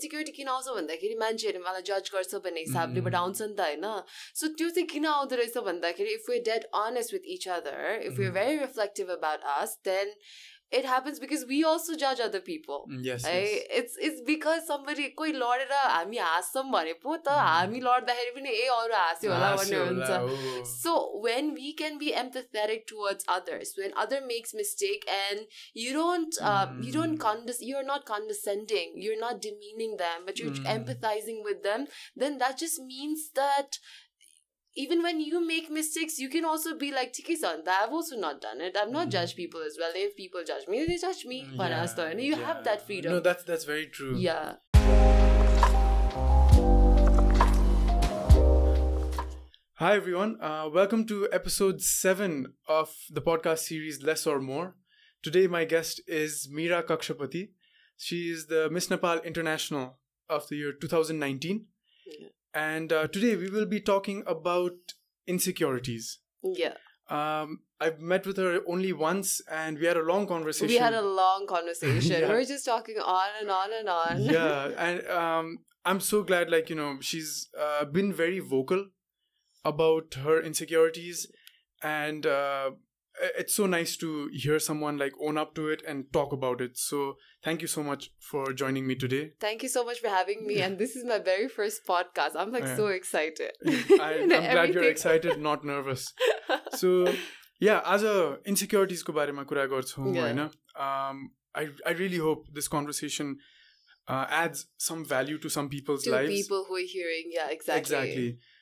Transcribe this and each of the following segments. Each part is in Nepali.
इन्सिक्युरिटी किन आउँछ भन्दाखेरि मान्छेहरूले मलाई जज गर्छ भन्ने हिसाबलेबाट Mm. आउँछ नि त होइन सो त्यो चाहिँ किन आउँदो रहेछ भन्दाखेरि if we did honest with each other if you Mm. Very reflective about us then It happens because we also जज अदर पिपल यस है इट्स इट्स बिकज somebody कोही लडेर हामी हाँस्छौँ भने पो त हामी लड्दाखेरि पनि ए अरू हाँस्यो होला भन्ने हुन्छ So when we can be empathetic towards others, when other makes mistake and you don't, uh, you don't Mm. condes- you're not condescending, you're not demeaning them, but you're Mm. empathizing with them, then that just means that even when you make mistakes, you can also be like, Tiki son, I've also not done it. I'm not mm. judge mm-hmm. people as well. If people judge me, they judge me. Mm, yeah, and you yeah. have that freedom. No, that's that's very true. Yeah. Hi everyone. Uh, welcome to episode seven of the podcast series Less or More. Today my guest is Meera Kakshapati. She is the Miss Nepal International of the year 2019. Yeah. And uh, today we will be talking about insecurities. Yeah. Um, I've met with her only once, and we had a long conversation. We had a long conversation. Yeah. We were just talking on and on and on. yeah, and um, I'm so glad, like you know, she's uh, been very vocal about her insecurities, and uh, it's so nice to hear someone like own up to it and talk about it. So thank you so much for joining me today. Thank you so much for having me. Yeah. And this is my very first podcast. I'm like yeah. so excited. I, am glad you're excited, not nervous. So yeah, as a insecurities ko baare ma kura garchu हैन um I I really hope this conversation uh, adds some value to some people's to lives. people who are hearing, yeah, exactly. Exactly.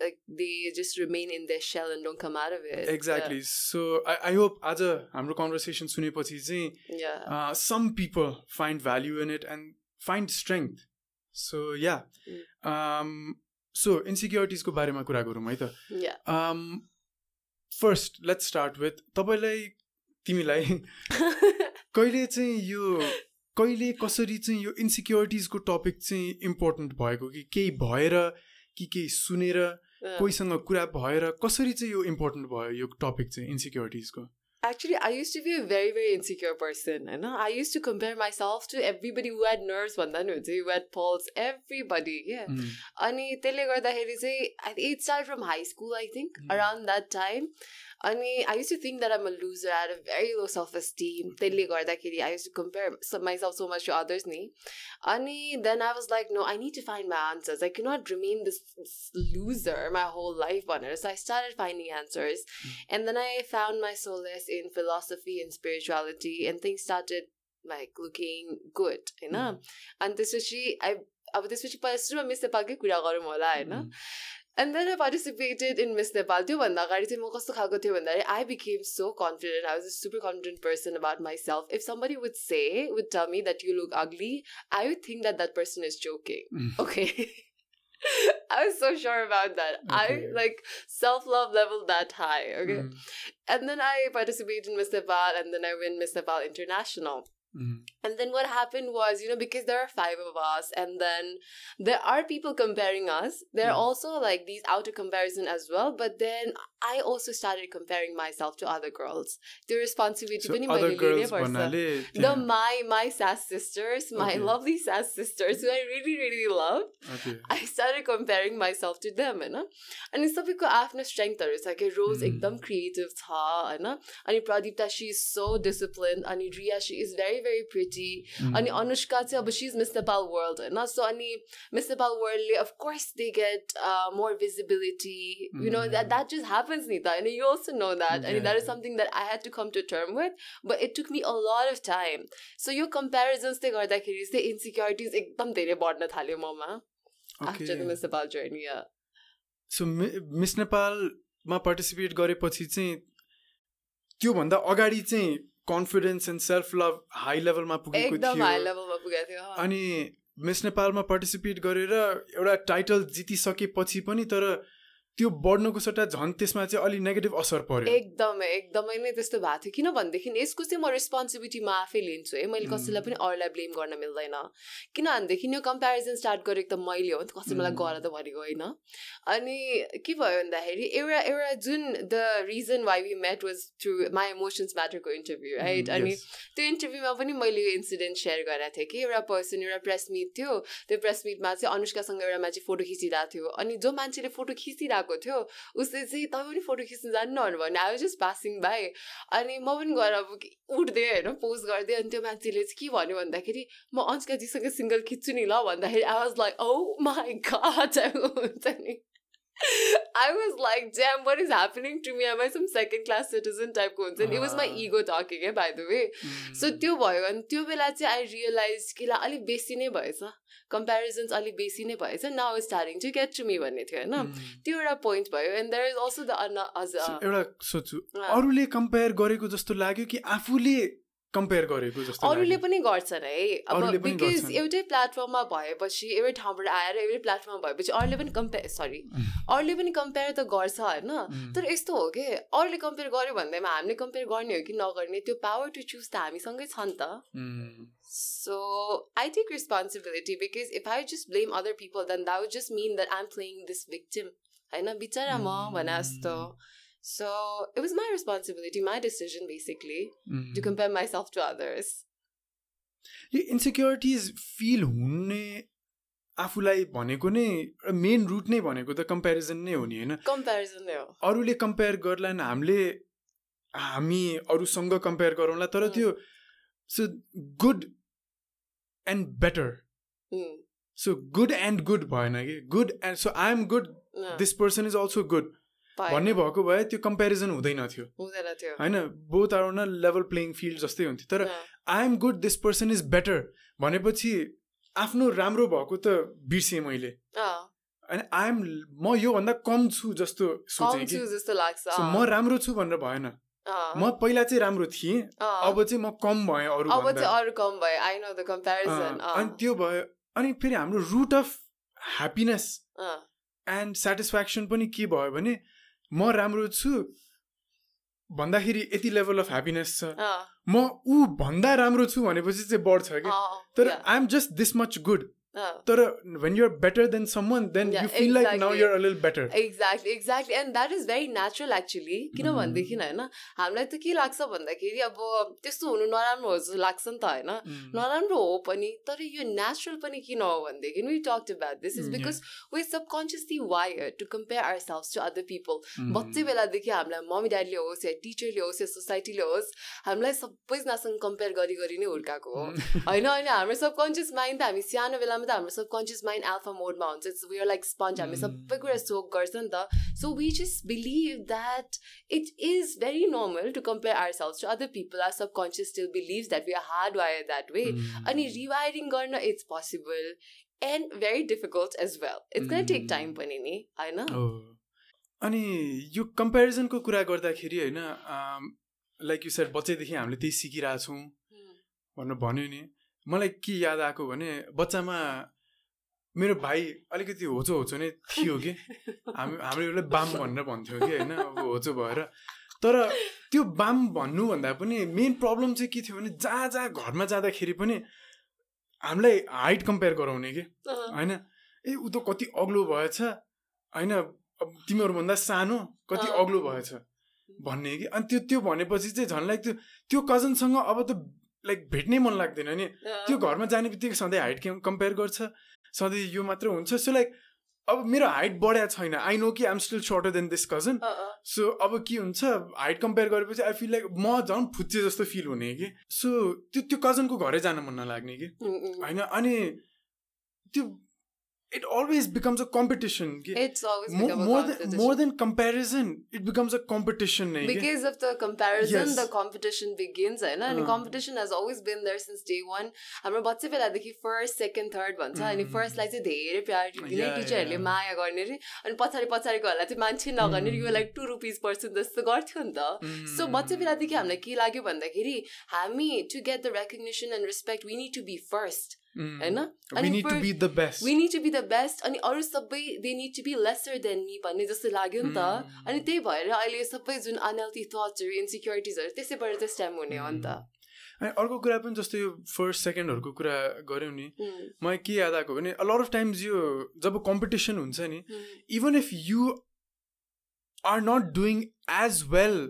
like like they just remain in their shell and don't come out of it. Exactly so I hope आज हाम्रो कन्भर्सेसन सुनेपछि चाहिँ Uh, yeah. Some people find value in it and find strength so yeah Mm. So इन्सिक्योरिटिजको बारेमा कुरा गरौँ है त Yeah. um first let's start with तपाईँलाई तिमीलाई कहिले चाहिँ यो कहिले कसरी चाहिँ यो इन्सिक्योरिटिजको टपिक चाहिँ इम्पोर्टेन्ट भएको कि केही भएर कि केही सुनेर Uh, कोहीसँग कुरा भएर कसरी चाहिँ यो इम्पोर्टेन्ट भयो यो टपिक चाहिँ इन्सिक्योरिटिजको Actually, I used to be a very, very insecure person. And I used to compare myself to everybody who had nerves, भन्दा नि हुन्छ, who had pulse, everybody. Yeah. Mm. अनि त्यसले गर्दाखेरि चाहिँ it start from high school I think Mm. Around that time अनि I used to think that I'm a loser at a very low self esteem त्यसले गर्दाखेरि I used to compare myself so much to others नि अनि then I was like no I need to find my answers I cannot remain this loser my whole life भनेर so I started finding answers and then I found my solace in philosophy and spirituality and things started like looking good होइन Mm. अनि त्यसपछि आई अब त्यसपछि पहिला सुरुमा मिस नेपालकै कुरा गरौँ होला होइन and then I participated in Miss Nepal, I became so confident. I was a super confident person about myself. If somebody would say, would tell me that you look ugly, I would think that that person is joking. Mm. Okay. I was so sure about that. Okay. I like self love level that high. Okay. Mm. And then I participated in Miss Nepal and then I win Miss Nepal International. Mm. and then what happened was, you know, because there are five of us, and then there are people comparing us. There are Mm. also like these outer comparison as well. But then I also started comparing myself to other girls. The responsibility So पनि other मैले girls लिनैपर्छ. भन्नाले The त्यहाँ- my my sass sisters, my Okay. lovely sass sisters, who I really really love. Okay. I started comparing myself to them, होइन अनि सबैको आफ्नो स्ट्रेङ्थहरू छ कि रोज Mm. एकदम क्रिएटिभ छ होइन अनि Pradipta she is so discipline अनि Riya she is very very pretty Mm. अनि अनुष्का चाहिँ अब she is Miss Nepal World होइन सो अनि miss Nepal वर्ल्डले of course they get more visibility you know that that just happens नि त होइन यु अल्सो नो द्याट अनि that is Yeah. Something that I had to come to term with but it took me a lot of time so यो कम्पेरिजन्सले गर्दाखेरि चाहिँ इन्सिक्योरिटिज एकदम धेरै बढ्न थाल्यो ममा। After the. Miss Nepal journey so Miss नेपालमा पार्टिसिपेट गरेपछि चाहिँ त्योभन्दा अगाडि चाहिँ confidence and self love high लेभलमा पुगेको थियो अनि मिस नेपालमा पार्टिसिपेट गरेर एउटा टाइटल जितिसकेपछि पनि तर त्यो बढ्नुको सट्टा झन् त्यसमा चाहिँ अलिक नेगेटिभ असर पर्यो। एकदमै एकदमै नै त्यस्तो भएको थियो। किनभनेदेखि यसको चाहिँ म रेस्पोन्सिबिलिटी म आफै लिन्छु है। मैले कसैलाई पनि अरूलाई ब्लेम गर्न मिल्दैन। किनभनेदेखि यो कम्पेरिजन स्टार्ट गरेको त मैले हो। नि त कसैले मलाई गर त भनेको होइन। अनि के भयो भन्दाखेरि एउटा एउटा जुन the reason why we met was through my emotions म्याटरको interview right अनि त्यो इन्टरभ्यूमा पनि मैले यो इन्सिडेन्ट सेयर गरेको थिएँ कि एउटा पर्सन एउटा प्रेस मिट थियो। त्यो प्रेस मिटमा चाहिँ अनुष्कासँग एउटा मान्छे फोटो खिचिरहेको थियो। अनि जो मान्छेले फोटो खिचिरहेको गएको थियो। उसले चाहिँ तपाईँ पनि फोटो खिच्नु जान्नुहरू भने आई जस्ट पासिङ बाई अनि म पनि गएर अब उठ्दै होइन पोस्ट गर्दै। अनि त्यो मान्छेले चाहिँ के भन्यो भन्दाखेरि म अंशकाजीसँग सिङ्गल खिच्छु नि ल भन्दाखेरि। I was like oh my god हुन्छ नि। Was like, damn, what is happening to me? Am I some second class citizen type हुन्छ नि। It was my ego talking है by the way. So त्यो भयो। अनि त्यो बेला चाहिँ आई रियलाइज कि ला अलिक बेसी नै भएछ। कम्पेरिजन्स अलिक बेसी नै भएछ। नाउ स्टार्टिङ चाहिँ गेट टु मी भन्ने थियो होइन? त्यो एउटा पोइन्ट भयो। And there is also the अझ एउटा सोध्छु अरूले कम्पेयर गरेको जस्तो लाग्यो कि आफूले कम्पेयर गरेको जस्तो अरूले पनि गर्छन् है। अब बिकज एउटै प्लेटफर्ममा भएपछि एउटै ठाउँबाट आएर एउटै प्लेटफर्ममा भएपछि अरूले पनि कम्पेयर सरी अरूले पनि कम्पेयर त गर्छ होइन? तर यस्तो हो कि अरूले कम्पेयर गर्यो भन्दैमा हामीले कम्पेयर गर्ने हो कि नगर्ने त्यो पावर टु चुज त हामीसँगै छ नि त। So I take responsibility because if I just blame other people then that would just mean that I am playing this victim होइन? बिचरा म भने जस्तो। So it was my responsibility, my decision basically, mm-hmm. to compare myself to others. Insecurities feel हुने आफूलाई भनेको नै मेन रुट नै भनेको त कम्पेरिजन नै हो नि होइन? कम्पेरिजन नै हो। अरूले कम्पेयर गर्ला हामीले हामी अरूसँग कम्पेयर गरौँला तर त्यो so good and better so good and good भएन कि? Good and so I am good this person is also good भन्ने भएको भए त्यो कम्पेरिजन हुँदैन थियो। होइन both are on level playing field जस्तै हुन्थ्यो। तर I am good this person is better भनेपछि आफ्नो राम्रो भएको त बिर्सेँ मैले। अनि आइएम म योभन्दा कम छु जस्तो सोचेँ कि। म राम्रो छु भनेर भएन। म पहिला चाहिँ राम्रो थिएँ अब चाहिँ म कम भएँ अरू अनि त्यो भयो अनि फेरि हाम्रो root of happiness and satisfaction पनि के भयो भने म राम्रो छु भन्दाखेरि यति लेभल अफ ह्याप्पिनेस छ। म ऊ भन्दा राम्रो छु भनेपछि चाहिँ बढ्छ कि। तर I'm just this much good तर when you're better than someone then yeah, you feel exactly. like now you're a little better. Exactly exactly. And that is very natural actually. किनभनेदेखि होइन हामीलाई त के लाग्छ भन्दाखेरि अब त्यस्तो हुनु नराम्रो हो जस्तो लाग्छ नि त होइन। नराम्रो हो पनि तर यो नेचुरल पनि किन हो भनेदेखि we talk about this is because we subconsciously wire to compare our self to other people बच्चै बेलादेखि हामीलाई मम्मी ड्याडीले होस् या टिचरले होस् या सोसाइटीले होस् हामीलाई सबैजनासँग कम्पेयर गरी गरी नै हुर्काएको हो। होइन अनि हाम्रो सबकन्सियस माइन्ड त हामी सानो बेलामा त हाम्रो सबकन्सियस माइन्ड एल्फा मोडमा हुन्छ। It's we are like sponge हामी सबै कुरा सोक गर्छ नि त। So we just believe that it is very normal to compare our selves to other people are subconscious still believe that we are hard wire that way अनि रिवायरिङ गर्न it's possible and very difficult as well it's gonna take time पनि नि होइन? अनि यो कम्पेरिजनको कुरा गर्दाखेरि होइन लाइक यु सेट बच्चैदेखि हामीले त्यही सिकिरहेछौँ भनेर भन्यो नि। मलाई के याद आएको भने बच्चामा मेरो भाइ अलिकति होचो होचो नै थियो कि? हामी हाम्रो एउटा बाम भनेर भन्थ्यो कि होइन? अब होचो भएर। तर त्यो बाम भन्नुभन्दा पनि मेन प्रब्लम चाहिँ के थियो भने जहाँ जहाँ घरमा जाँदाखेरि पनि हामीलाई हाइट कम्पेयर गराउने कि? होइन? ए ऊ त कति अग्लो भएछ होइन? अब तिमीहरूभन्दा सानो कति अग्लो भएछ भन्ने कि? अनि त्यो त्यो भनेपछि चाहिँ झन् लाइक त्यो त्यो कजनसँग अब त लाइक भेट्नै मन लाग्दैन नि। त्यो घरमा जाने बित्तिकै सधैँ हाइट कम्पेयर गर्छ। सधैँ यो मात्र हुन्छ। सो लाइक अब मेरो हाइट बढाएको छैन। आई नो कि I'm still shorter than this cousin so अब के हुन्छ? हाइट कम्पेयर गरेपछि आई फिल लाइक म झन् फुच्चे जस्तो फिल हुने कि। सो त्यो त्यो कजनको घरै जान मन नलाग्ने कि। होइन अनि त्यो it always becomes a competition. It's always more, more than more than comparison. It becomes a competition. Because of the comparison, yes. the competition begins. And uh. competition has always been there since day one. हाम्रो बच्चा बेलादेखि फर्स्ट सेकेन्ड थर्ड भन्छ अनि फर्स्टलाई चाहिँ धेरै प्रायोरिटी दिने टिचरहरूले माया गर्ने अरे अनि पछाडि पछाडिकोहरूलाई चाहिँ मान्छे नगर्ने यो लाइक टु रुपिज पर्सेन्ट जस्तो गर्थ्यो नि त सो बच्चा बेलादेखि हामीलाई के लाग्यो भन्दाखेरि हामी to get the recognition and respect we need to be first होइन the best we need to be the best अनि अरू सबै they need to be lesser than me भन्ने जस्तो लाग्यो नि त। Mm. अनि त्यही भएर अहिले सबै जुन अनहेल्थी थट्सहरू इन्सिक्योरिटिजहरू त्यसैबाट चाहिँ स्ट्याम हुने हो नि त। अनि अर्को कुरा पनि जस्तो यो फर्स्ट सेकेन्डहरूको कुरा गऱ्यौँ नि। Mm, मलाई के याद आएको भने लट अफ टाइम्स यो जब कम्पिटिसन हुन्छ नि mm. Even if you are not doing as well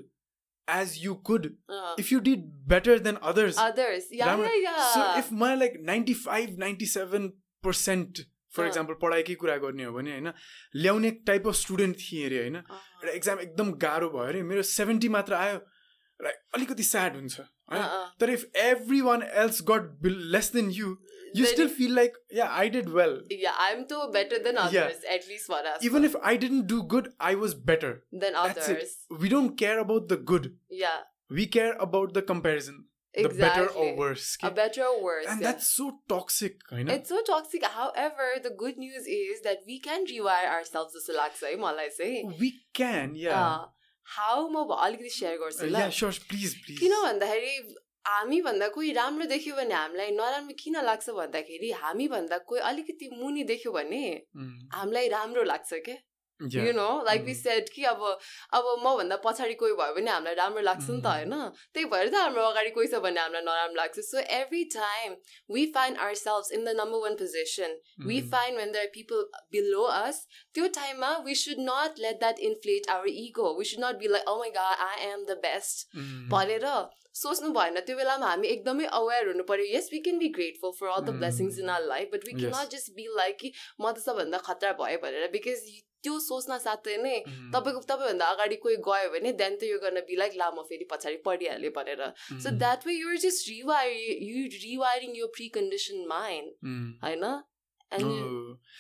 as you could Uh, if you did better than others others. Yeah yeah yeah. Like ninety five ninety seven percent for uh. Example पढाइकै कुरा गर्ने हो भने होइन ल्याउने टाइप अफ स्टुडेन्ट थिएँ अरे होइन Uh, एउटा एक्जाम एकदम गाह्रो भयो अरे मेरो सेभेन्टी मात्र आयो र अलिकति स्याड हुन्छ uh, होइन uh. तर if everyone else got less than you You Then still if- feel like yeah I did well yeah i'm too better than Yeah. others at least for us even if I didn't do good I was better than That's it. others we don't care about the good yeah we care about the comparison the exactly better or worse a better or worse and yeah. that's so toxic होइन It's so toxic. However, the good news is that we can rewire ourselves जस्तो लाग्छ है मलाई चाहिँ we can yeah हाउ म भ- अलिकति सेयर गर्छु Uh, ल yeah sure please please किन भन्दाखेरि हामी भन्दा कोही राम्रो देख्यो भने हामीलाई नराम्रो किन लाग्छ भन्दाखेरि हामी भन्दा कोही अलिकति मुनि देख्यो भने हामीलाई राम्रो लाग्छ क्या. You know like we. Said कि अब अब मभन्दा पछाडि कोही भयो भने हामीलाई राम्रो लाग्छ नि त Mm. होइन त्यही भएर त हाम्रो अगाडि कोही छ भने हामीलाई नराम्रो लाग्छ so every time we find our selves in the number one position find when there are people below us त्यो टाइममा should not let that inflate our ego we should not be like oh my god I am the best Mm. भनेर सोच्नु भएन त्यो बेलामा हामी एकदमै अवेर हुनु पर्यो yes we can be grateful for all the. Blessings in our life but we. Can not just be like कि म त सबभन्दा खतरा भयो भनेर बिकज त्यो सोच्न साथै नै. तपाईँको तपाईँभन्दा अगाडि कोही गयो भने देन त यो गर्न बी लाइक ला म फेरि पछाडि पढिहालेँ भनेर so. That way you're just rewiring you rewiring यो प्री कन्डिसन माइन्ड. होइन एन्ड.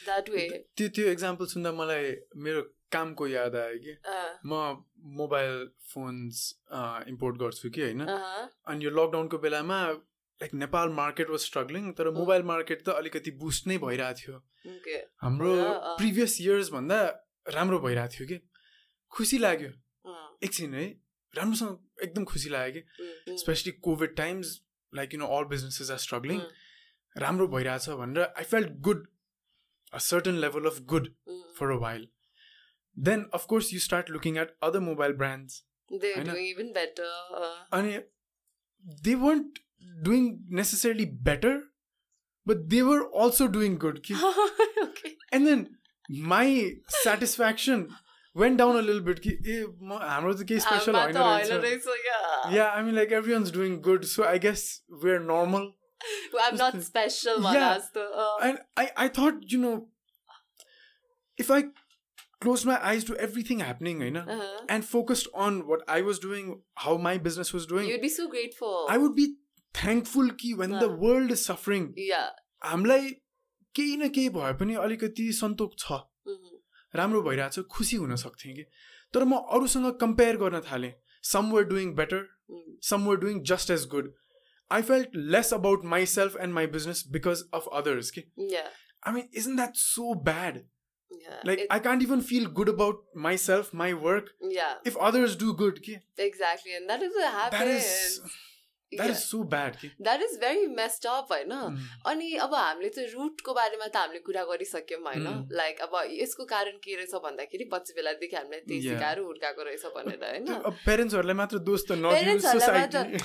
द्याट वे त्यो त्यो एक्जाम्पल सुन्दा मलाई मेरो कामको याद आयो कि म मोबाइल फोन्स इम्पोर्ट गर्छु कि होइन अनि यो लकडाउनको बेलामा like Nepal market was struggling तर मोबाइल मार्केट त अलिकति बुस्ट नै भइरहेको थियो। हाम्रो। प्रिभियस इयर्स भन्दा राम्रो भइरहेको थियो कि। खुसी लाग्यो। एकछिन है राम्रोसँग एकदम खुसी लाग्यो कि। Specially covid times like you know all businesses are struggling राम्रो भइरहेछ भनेर I felt good a certain level of good for a while then of course you start looking at other mobile brands. Uh, अनि they weren't Doing necessarily better but they were also doing good कि okay. And then my satisfaction went down a लिल बिट कि ए म हाम्रो त केही स्पेसल आमा होइन त होइन रहेछ रहेछ, yeah. Yeah I mean like everyone's doing good so I guess we are normal I'm not special, man. Yeah. as the, uh, And I, I thought, you know, if I closed my eyes to everything happening, you know, uh-huh. and focused on what I was doing, how my business was doing, You'd be so grateful. I would be thankful कि when the Uh. world is suffering, Yeah. हामीलाई केही न केही भए पनि अलिकति सन्तोक छ Mhm. राम्रो भइरहेछ खुसी हुन सक्थेँ कि तर म अरूसँग कम्पेयर गर्न थालेँ some were doing better Mm. some were doing just as good. I felt less about myself and my business because of others. ki. Yeah. I mean, isn't that so bad? Yeah. Like, It- I can't even feel good about myself, my work, yeah. if others do That is very messed up होइन Mm. अनि अब हामीले चाहिँ रुटको बारेमा त हामीले कुरा गरिसक्यौँ होइन. लाइक अब यसको कारण के रहेछ भन्दाखेरि बच्चा बेलादेखि हामीले त्यही. सिकाएर हुर्काएको रहेछ भनेर होइन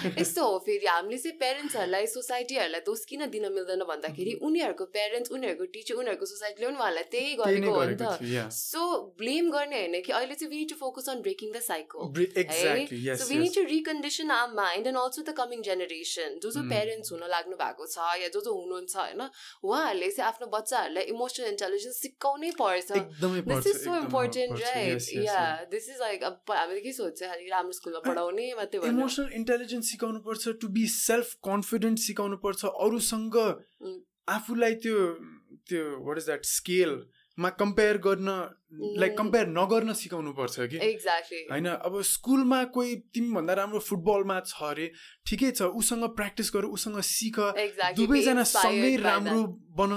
यस्तो हो फेरि हामीले चाहिँ पेरेन्ट्सहरूलाई सोसाइटीहरूलाई दोष किन दिन मिल्दैन भन्दाखेरि उनीहरूको पेरेन्ट्स उनीहरूको टिचर उनीहरूको सोसाइटीले पनि उहाँहरूलाई त्यही गरेको हो नि त. सो ब्लेम गर्ने होइन कि अहिले चाहिँ to focus on breaking the Exactly. Yes. So to recondition our mind and also the coming generation जो जो. पेरेन्ट्स हुन लाग्नु भएको छ या जो जो हुनुहुन्छ होइन उहाँहरूले चाहिँ आफ्नो बच्चाहरूलाई इमोसनल इन्टेलिजेन्स सिकाउनै पर्छ this is so important. Right yeah. This is like अब हामीले के सोध्छ खालि राम्रो स्कुलमा पढाउने मात्रै भन्नु इमोसनल इन्टेलिजेन्स सिकाउनु पर्छ टु बी सेल्फ कन्फिडेन्ट सिकाउनु पर्छ अरूसँग. आफूलाई त्यो त्यो वाट इज द्याट स्केलमा कम्पेयर गर्न लाइक Mm. कम्पेयर नगर्न सिकाउनु पर्छ कि? एक्ज्याक्टली होइन अब स्कुलमा कोही तिमीभन्दा राम्रो फुटबलमा छ अरे ठिकै छ उसँग प्र्याक्टिस गर उसँग सिक दुवैजना सँगै राम्रो बन।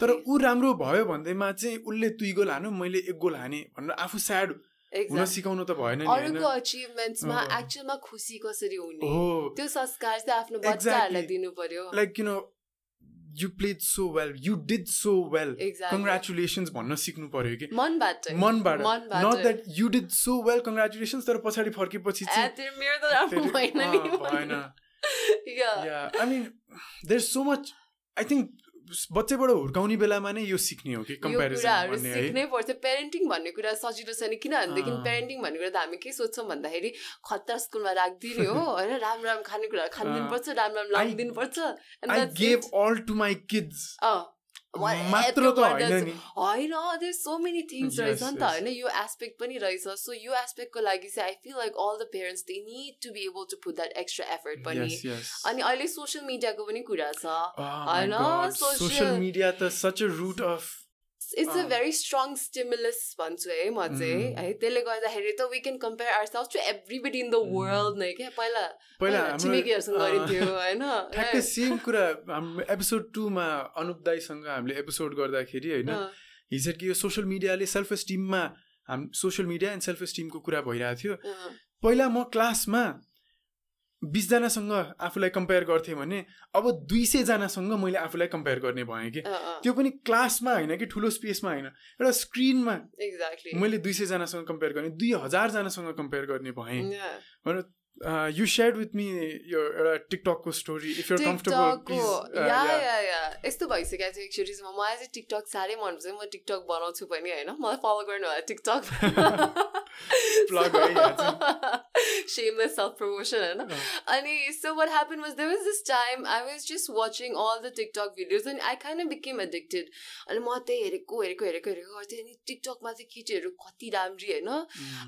तर ऊ राम्रो भयो भन्दैमा चाहिँ उसले दुई गोल हान्यो मैले एक गोल हाने भनेर आफू स्याड हुन सिकाउनु त भएन अरूको अचिभमेन्ट्समा। एक्चुअलमा खुसी कसरी हुने? त्यो संस्कार चाहिँ आफ्नो. बच्चाहरूलाई दिनु पर्यो। You know you played so well you did so well. Congratulations भन्न सिक्नु पर्यो कि? मनबाट। मनबाट। Not that you did so well congratulations तर पछाडि फर्केपछि I mean there so much I think बच्चैबाट हुर्काउने बेलामा नै यो सिक्ने हो कि कम्पेरिजन सिक्नै पर्छ। पेरेन्टिङ भन्ने कुरा सजिलो छैन किनभनेदेखि अँ। पेरेन्टिङ भन्ने कुरा त हामी के सोध्छौँ भन्दाखेरि खतरा स्कुलमा राखिदिने हो होइन? राम्रो राम्रो खानेकुराहरू खानिदिनु अँ। पर्छ राम्रो राम्रो I- मात्र त होइन नि। होइन देयर सो मेनी थिङ्स रहेछ नि त. होइन यो एस्पेक्ट पनि रहेछ। सो यो एस्पेक्टको लागि चाहिँ I feel like all the parents they need to be able to put that extra effort पनि। अनि अहिले सोसियल मिडियाको पनि कुरा छ। I know, सोसियल मिडिया त such a root of it's a. Very strong stimulus भन्छु है म चाहिँ. है त्यसले गर्दाखेरि त we can compare our self to everybody in the world नै क्या पहिला. पहिला छिमेकीहरूसँग गरिन्थ्यो होइन ठ्याक्कै सेम कुरा हाम्रो एपिसोड टूमा अनुप दाईसँग हामीले एपिसोड गर्दाखेरि होइन हिजो कि यो सोसियल मिडियाले सेल्फ एस्टिममा हाम सोसियल मिडिया एन्ड सेल्फ एस्टिमको कुरा भइरहेको थियो पहिला म क्लासमा बिसजनासँग आफूलाई कम्पेयर गर्थेँ भने अब दुई सयजनासँग मैले आफूलाई कम्पेयर गर्ने भएँ कि त्यो पनि क्लासमा होइन कि ठुलो स्पेसमा होइन एउटा स्क्रिनमा exactly. मैले दुई सयजनासँग कम्पेयर गर्ने दुई हजारजनासँग कम्पेयर गर्ने भएँ. यु सेयर विथ मी यो एउटा टिकटकको story if comfortable yeah yeah yeah यस्तो भइसकेको छ चाहिँ मलाई चाहिँ टिकटक साह्रै मनपर्छ म टिकटक बनाउँछु पनि होइन? मलाई फलो गर्नु होला टिकटक। सेमलेस सेल्फ प्रमोसन होइन? अनि so what happen was there was this time I was just watching all the TikTok videos अनि आई काइन्ड बिकेम एडिक्टेड अनि म त्यही हेरेको हेरेको हेरेको हेरेको गर्थेँ। अनि टिकटकमा चाहिँ केटीहरू कति राम्री होइन?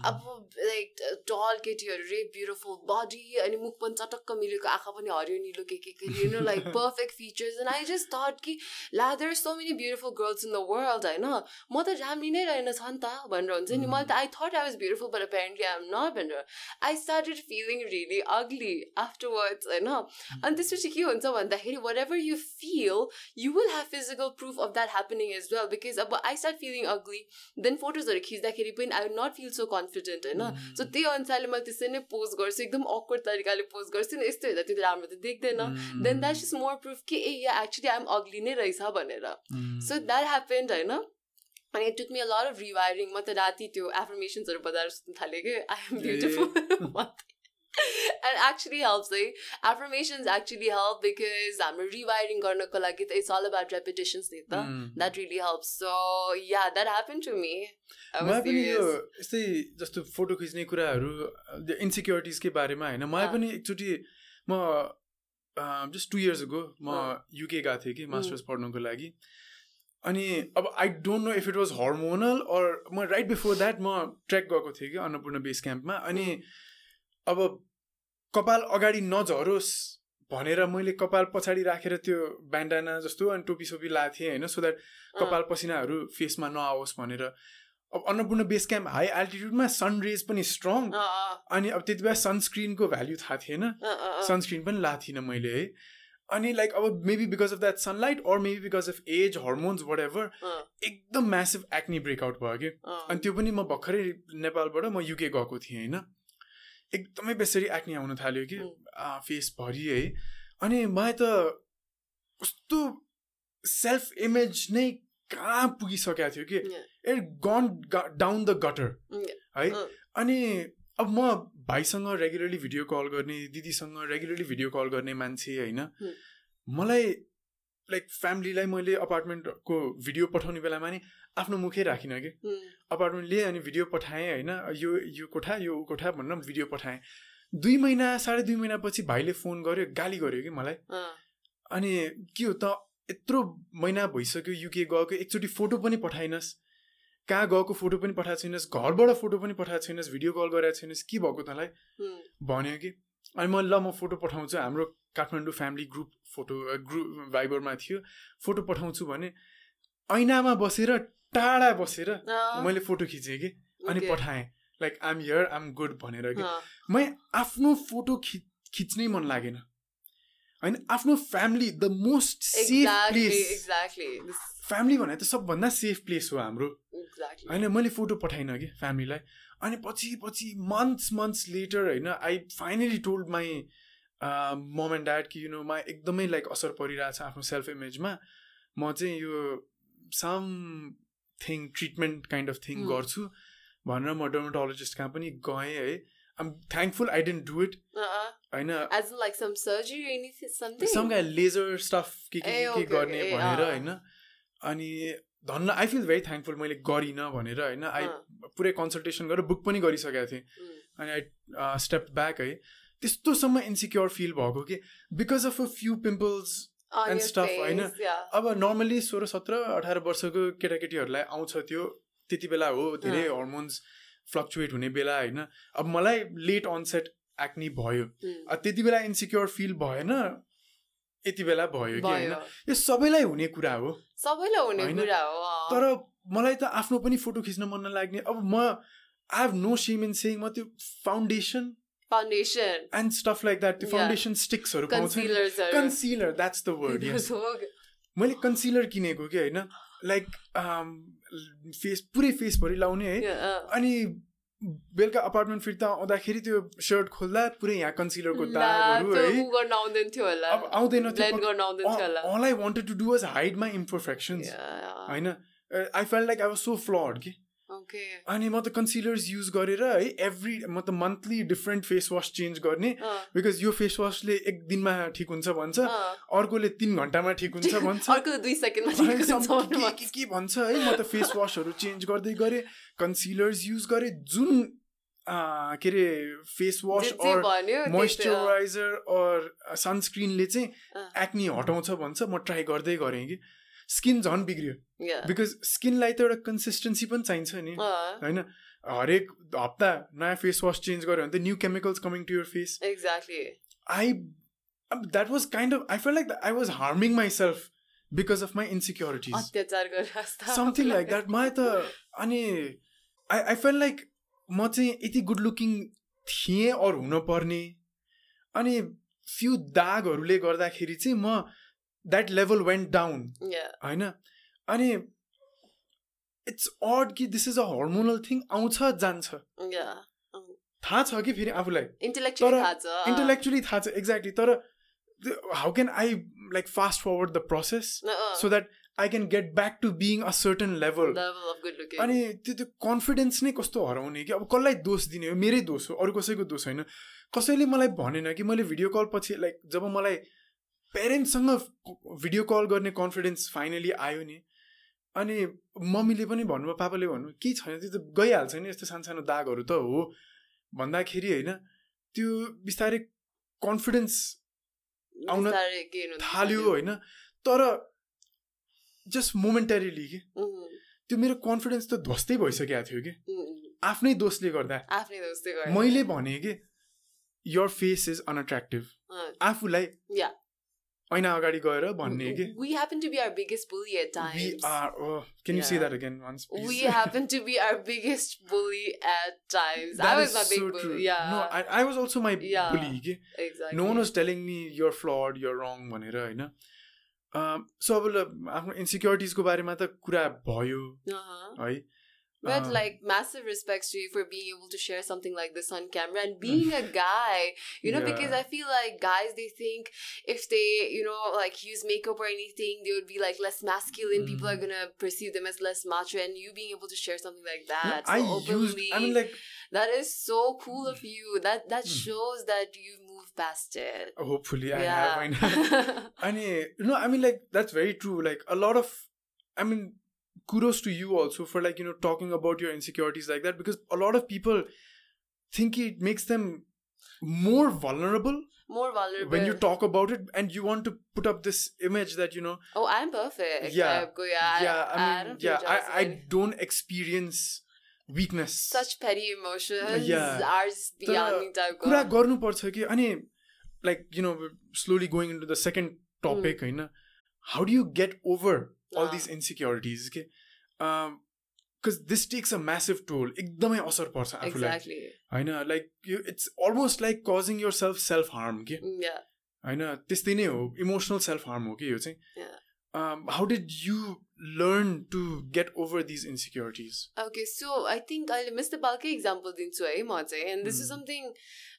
अब लाइक टल केटीहरू रे ब्युटिफुल बडी अनि मुख पनि चटक्क मिलेको आँखा पनि हरियो निलो के के के you know like perfect features and I just thought कि ला there so many beautiful girls in the world होइन? म त राम्री नै रहेन छ नि त भनेर हुन्छ नि। मैले त I thought I was beautiful but apparently I am not भनेर। I started feeling really ugly afterwards होइन? अनि त्यसपछि के हुन्छ भन्दाखेरि whatever you feel you will have physical proof of that happening as well because अब I start feeling ugly then फोटोजहरू खिच्दाखेरि पनि I will not feel so confident होइन? सो त्यही अनुसारले मैले त्यसरी नै पोस्ट गर्छु। एकदम अक्वर्ड तरिकाले पोस्ट गर्छु नि यस्तो हेर्दा त्यो राम्रो त देख्दैन then that is more proof कि ए या एक्चुली आइएम अग्ली नै रहेछ भनेर सो द्याट ह्यापेन्ड होइन अनि it took me a lot of rewiring म त राति त्यो एफर्मेसन्सहरू बजाएर सुत्नु थालेँ कि I am beautiful and actually helps है एफर्मेसन्स एक्चुली हेल्प बिकज हाम्रो रिवायरिङ गर्नको लागि त इट्स अल अबाउट रेपिटेसन्स नि त that really helps so yeah that happen to me मलाई पनि यो यस्तै जस्तो फोटो खिच्ने कुराहरू इन्सिक्योरिटिजकै बारेमा होइन मलाई पनि एकचोटि म जस्ट टु इयर्स गो म युके गएको थिएँ कि मास्टर्स पढ्नुको लागि। अनि अब I don't know if it was hormonal or म राइट बिफोर द्याट म ट्रेक गएको थिएँ कि अन्नपूर्ण बेस क्याम्पमा अनि अब कपाल अगाडि नझरोस् भनेर मैले कपाल पछाडि राखेर त्यो ब्यान्डाना जस्तो अनि टोपी सोपी लाएको थिएँ होइन सो द्याट कपाल पसिनाहरू फेसमा नआओस् भनेर। अब अन्नपूर्ण बेस क्याम्प हाई एल्टिट्युडमा सन रेज पनि स्ट्रङ अनि अब त्यति बेला सनस्क्रिनको भ्याल्यु थाहा थिएन। सनस्क्रिन पनि लाएको थिइनँ मैले है। अनि लाइक अब maybe because of that sunlight or maybe because of age hormones whatever एकदम म्यासिभ एक्नी ब्रेकआउट भयो कि। अनि त्यो पनि म भर्खरै नेपालबाट म युके गएको थिएँ होइन। एकदमै बेसरी एक्नी आउन थाल्यो कि? फेसभरि है। अनि मलाई त कस्तो सेल्फ इमेज नै कहाँ पुगिसकेको थियो कि? It gone down the gutter है? अनि अब म भाइसँग रेगुलरली भिडियो कल गर्ने दिदीसँग रेगुलरली भिडियो कल गर्ने मान्छे होइन। मलाई लाइक फ्यामिलीलाई मैले अपार्टमेन्टको भिडियो पठाउने बेलामा नि आफ्नो मुखै राखिनँ कि। अपार्टमेन्ट लिएँ अनि भिडियो पठाएँ होइन। यो यो कोठा यो कोठा भनेर भिडियो पठाएँ। दुई महिना साढे दुई महिनापछि भाइले फोन गर्यो गाली गर्यो कि मलाई। अनि के हो त यत्रो महिना भइसक्यो युके गएको एकचोटि फोटो पनि पठाइनस्। कहाँ गएको फोटो पनि पठाएको छैनस् घरबाट फोटो पनि पठाएको छैनस् भिडियो कल गरेको छैनस् के भएको तँलाई? भन्यो कि अनि म ल म फोटो पठाउँछु हाम्रो Kathmandu family group photo group भाइबरमा थियो फोटो पठाउँछु भने ऐनामा बसेर टाढा बसेर मैले फोटो खिचेँ कि अनि पठाएँ। Like I'm here I'm good भनेर कि। मै आफ्नो फोटो खि खिच्नै मन लागेन। होइन आफ्नो family the most safe place family भने त सबभन्दा सेफ प्लेस हो हाम्रो। होइन मैले फोटो पठाइनँ कि फ्यामिलीलाई अनि पछि पछि मन्थ्स मन्थ्स लेटर होइन I finally told my mom and dad कि यु नो मा एकदमै लाइक असर परिरहेछ आफ्नो सेल्फ इमेजमा म चाहिँ यो some thing treatment kind of thing Hmm. गर्छु भनेर म डर्माटोलोजिस्ट कहाँ पनि गएँ है I'm thankful I didn't do it. होइन? सम लेजर स्टफ के के ए, के गर्ने okay, भनेर अँ। होइन अनि धन्न आई फिल भेरी थ्याङ्कफुल मैले गरिनँ भनेर होइन आई अँ। पुरै कन्सल्टेसन गरेर बुक पनि गरिसकेको थिएँ Mm. अनि आई स्टेप ब्याक है त्यस्तोसम्म इन्सिक्योर फिल भएको कि because of a few pimples your stuff, होइन? अब नर्मली सोह्र सत्र अठार वर्षको केटाकेटीहरूलाई आउँछ त्यो त्यति बेला हो धेरै। हर्मोन्स फ्लक्चुएट हुने बेला होइन अब मलाई लेट अनसेट एक्नी भयो त्यति बेला इन्सिक्योर फिल भएन यति बेला भयो कि होइन यो सबैलाई हुने कुरा हो सबैलाई हुने? कुरा हो। तर मलाई त आफ्नो पनि फोटो खिच्न मन नलाग्ने अब म I have no shame in saying म त्यो foundation foundation and stuff like that त्यो Yeah. फाउन्डेसन स्टिक्सहरू पाउँछ कन्सिलर्सहरू concealer that's the word yes मैले कन्सिलर किनेको कि होइन? लाइक फेस पुरै फेसभरि लाउने है? अनि बेलुका अपार्टमेन्ट फिर्ता आउँदाखेरि त्यो सर्ट खोल्दा पुरै यहाँ कन्सिलरको दागहरू है? गर्न आउँदैन थियो होला। अब आउँदैन ब्लेन्ड गर्न आउँदैन थियो होला। All I wanted to do was hide my imperfections होइन? I feel like I was so flawed कि? अनि म त कन्सिलर्स युज गरेर है एभ्री म त monthly different face wash change गर्ने बिकज यो फेस वासले एक दिनमा ठिक हुन्छ भन्छ अर्कोले तिन घन्टामा ठिक हुन्छ भन्छ। के के भन्छ है म त फेस वासहरू चेन्ज गर्दै गरेँ कन्सिलर्स युज गरेँ जुन के अरे face wash or moisturiser or सनस्क्रिनले चाहिँ। एक्नी हटाउँछ भन्छ म ट्राई गर्दै गरेँ कि। स्किन झन् बिग्रियो. बिकज स्किनलाई त एउटा कन्सिस्टेन्सी पनि चाहिन्छ नि। होइन? हरेक हप्ता नयाँ फेस वास चेन्ज गऱ्यो भने त new chemicals coming to your face exactly. I that was kind of I feel like I was harming my self because of my insecurities something like that मलाई त अनि आई आई फेल लाइक म चाहिँ यति गुड लुकिङ थिएँ अरू हुनुपर्ने। अनि फ्यु दागहरूले गर्दाखेरि चाहिँ म that level went down Yeah. होइन? अनि इट्स अड कि this is a hormonal thing आउँछ जान्छ। Yeah. थाहा छ कि फेरि आफूलाई? Intellectually तर। इन्टलेक्चुली थाहा छ एक्ज्याक्टली तर how can I like fast forward the process so that I can get back to being a certain level level? Of good looking. अनि त्यो त्यो कन्फिडेन्स नै कस्तो हराउने कि? अब कसलाई दोष दिने हो? मेरै दोष हो अरू कसैको दोष होइन। कसैले मलाई भनेन कि मैले भिडियो कल पछि लाइक जब मलाई पेरेन्ट्ससँग भिडियो कल गर्ने कन्फिडेन्स फाइनली आयो नि। अनि मम्मीले पनि भन्नुभयो पापाले भन्नु केही छैन? त्यो त गइहाल्छ नि यस्तो सानो सानो दागहरू त हो। भन्दाखेरि होइन त्यो बिस्तारै कन्फिडेन्स आउन थाल्यो। होइन। तर जस्ट मोमेन्टरीली कि त्यो मेरो कन्फिडेन्स त ध्वस्तै भइसकेको थियो कि। आफ्नै दोषले गर्दा। आफ्नै। मैले भने कि यर फेस इज अनएट्र्याक्टिभ अँ, आफूलाई. महिना अगाडि गएर भन्ने के? We happen to be our biggest bully at times we are oh can you see that again once please we happen to be our biggest bully at times I was my bully yeah no I was also my bully no no telling me you're flawed यो रङ भनेर हैन सो um, अब आफ्नो इन्सिक्योरिटिजको बारेमा त कुरा भयो है? But uh, like massive respects to you for being able to share something like this on camera and being a guy, you know, yeah. because I feel like guys they think if they, you know, like use makeup or anything, they would be like less masculine. Mm. People are mm. gonna perceive them as less macho, and you being able to share something like that no, so I openly, used, I mean, like that is so cool of mm. you. That that mm. shows that you move past it. Hopefully, yeah. I have. I know. you know, I mean, like that's very true. Like a lot of, I mean kudos to you also for like you know talking about your insecurities like that because a lot of people think it makes them more vulnerable More vulnerable. when you talk about it and you want to put up this image that you know oh, I'm perfect. Yeah. I go, yeah. I- yeah I mean don't feel yeah jealous of I, I any- don't experience weakness such petty emotions Yeah. are just तर beyond me type कुरा गर्नुपर्छ कि अनि like you know slowly going into the second topic Hmm. होइन how do you get over All Ah. This insecurities के because this takes a massive toll एकदमै असर पर्छ आफूलाई exactly होइन लाइक यो it's almost like causing yourself self harm के Mm, yeah होइन त्यस्तै नै हो इमोसनल सेल्फ हार्म हो कि यो चाहिँ Yeah. How did you learn to get over these insecurities. Okay, so I think I'll miss the bulky example दिन्छु है म चाहिँ and this is Mm. something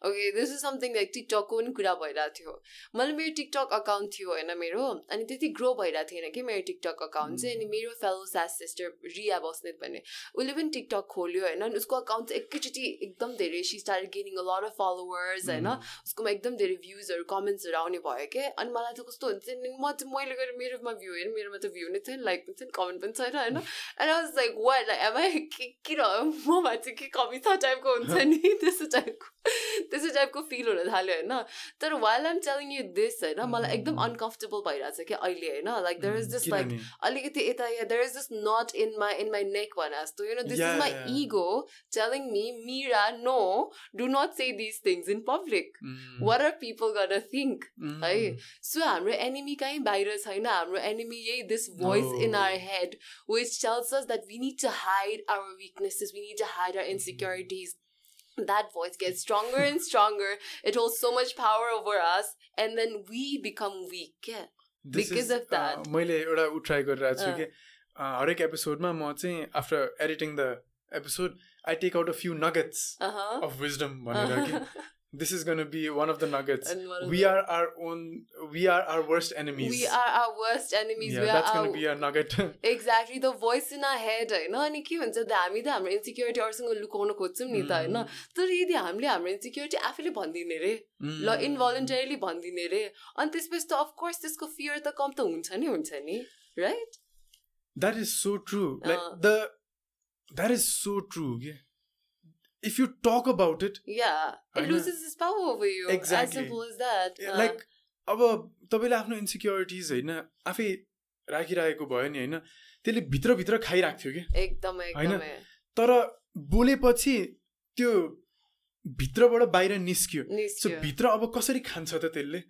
okay this is something like टिकटकको पनि कुरा भइरहेको थियो मैले मेरो टिकटक अकाउन्ट थियो होइन मेरो अनि त्यति ग्रो भइरहेको थिएन कि मेरो टिकटक अकाउन्ट चाहिँ अनि मेरो फेलो सास सिस्टर रिया बस्नेत भन्ने उसले पनि टिकटक खोल्यो होइन अनि उसको अकाउन्ट चाहिँ एकैचोटि एकदम धेरै she start gaining a lot of followers होइन. उसकोमा एकदम धेरै भ्युजहरू कमेन्ट्सहरू आउने भयो क्या अनि मलाई चाहिँ कस्तो हुन्छ नि म चाहिँ मैले गएर मेरोमा भ्यू हेरेँ मेरोमा त भ्यू नै छैन like until comment and so and and I was like, what? Like, am I you know, mom? I think comment this is टाइपको हुन्छ नि त्यस्तो टाइपको त्यस्तो टाइपको फिल हुन थाल्यो होइन तर while I'm telling you this होइन मलाई एकदम Mm. अनकम्फर्टेबल भइरहेको छ क्या अहिले होइन like there is Mm, just like किनभने- अलिकति यता yeah there is just not in my in my neck भने जस्तो you know this Yeah, is my yeah. Ego telling me Mira no do not say this things in public Mm. What are people गर थिङ्क Mm. है सो हाम्रो एनिमी कहीँ बाहिर छैन हाम्रो एनिमी यही this voice in No. Our head which tells us that we need to hide our weaknesses we need to hide our insecurities that voice gets stronger and stronger it holds so much power over us and then we become weak yeah This because is, of that. uh, मैले एउटा उ ट्राई गरिरहेको छु अँ. कि uh, हरेक एपिसोडमा म चाहिँ after editing the episode I take out a few nuggets uh-huh of wisdom भनेर कि this is gonna be one of the nuggets And one of we the- are our own we are our worst enemies we are our worst enemies yeah we are that's our gonna be a nugget exactly the voice in a head होइन अनि के भन्छ त हामी त हाम्रो इन्सिक्योरिटी अरूसँग लुकाउन खोज्छौँ नि त होइन Mm. तर यदि हामीले हाम्रो इन्सिक्योरिटी आफैले भनिदिने रे ल Mm. इन्भोलन्टरीली भनिदिने रे अनि त्यसपछि त अफकोर्स त्यसको फियर त कम त हुन्छ नि हुन्छ नि right that is so true like Uh. the that is so true yeah. if you talk about it yeah it होइन? Loses is power over you as Exactly. Simple is that like अब तपाईँले आफ्नो इन्सिक्योरिटिज होइन आफै राखिरहेको भयो नि होइन त्यसले भित्रभित्र खाइरहेको थियो कि? एकदमै होइन? तर बोलेपछि त्यो भित्रबाट बाहिर निस्क्यो। सो भित्र अब कसरी खान्छ त त्यसले?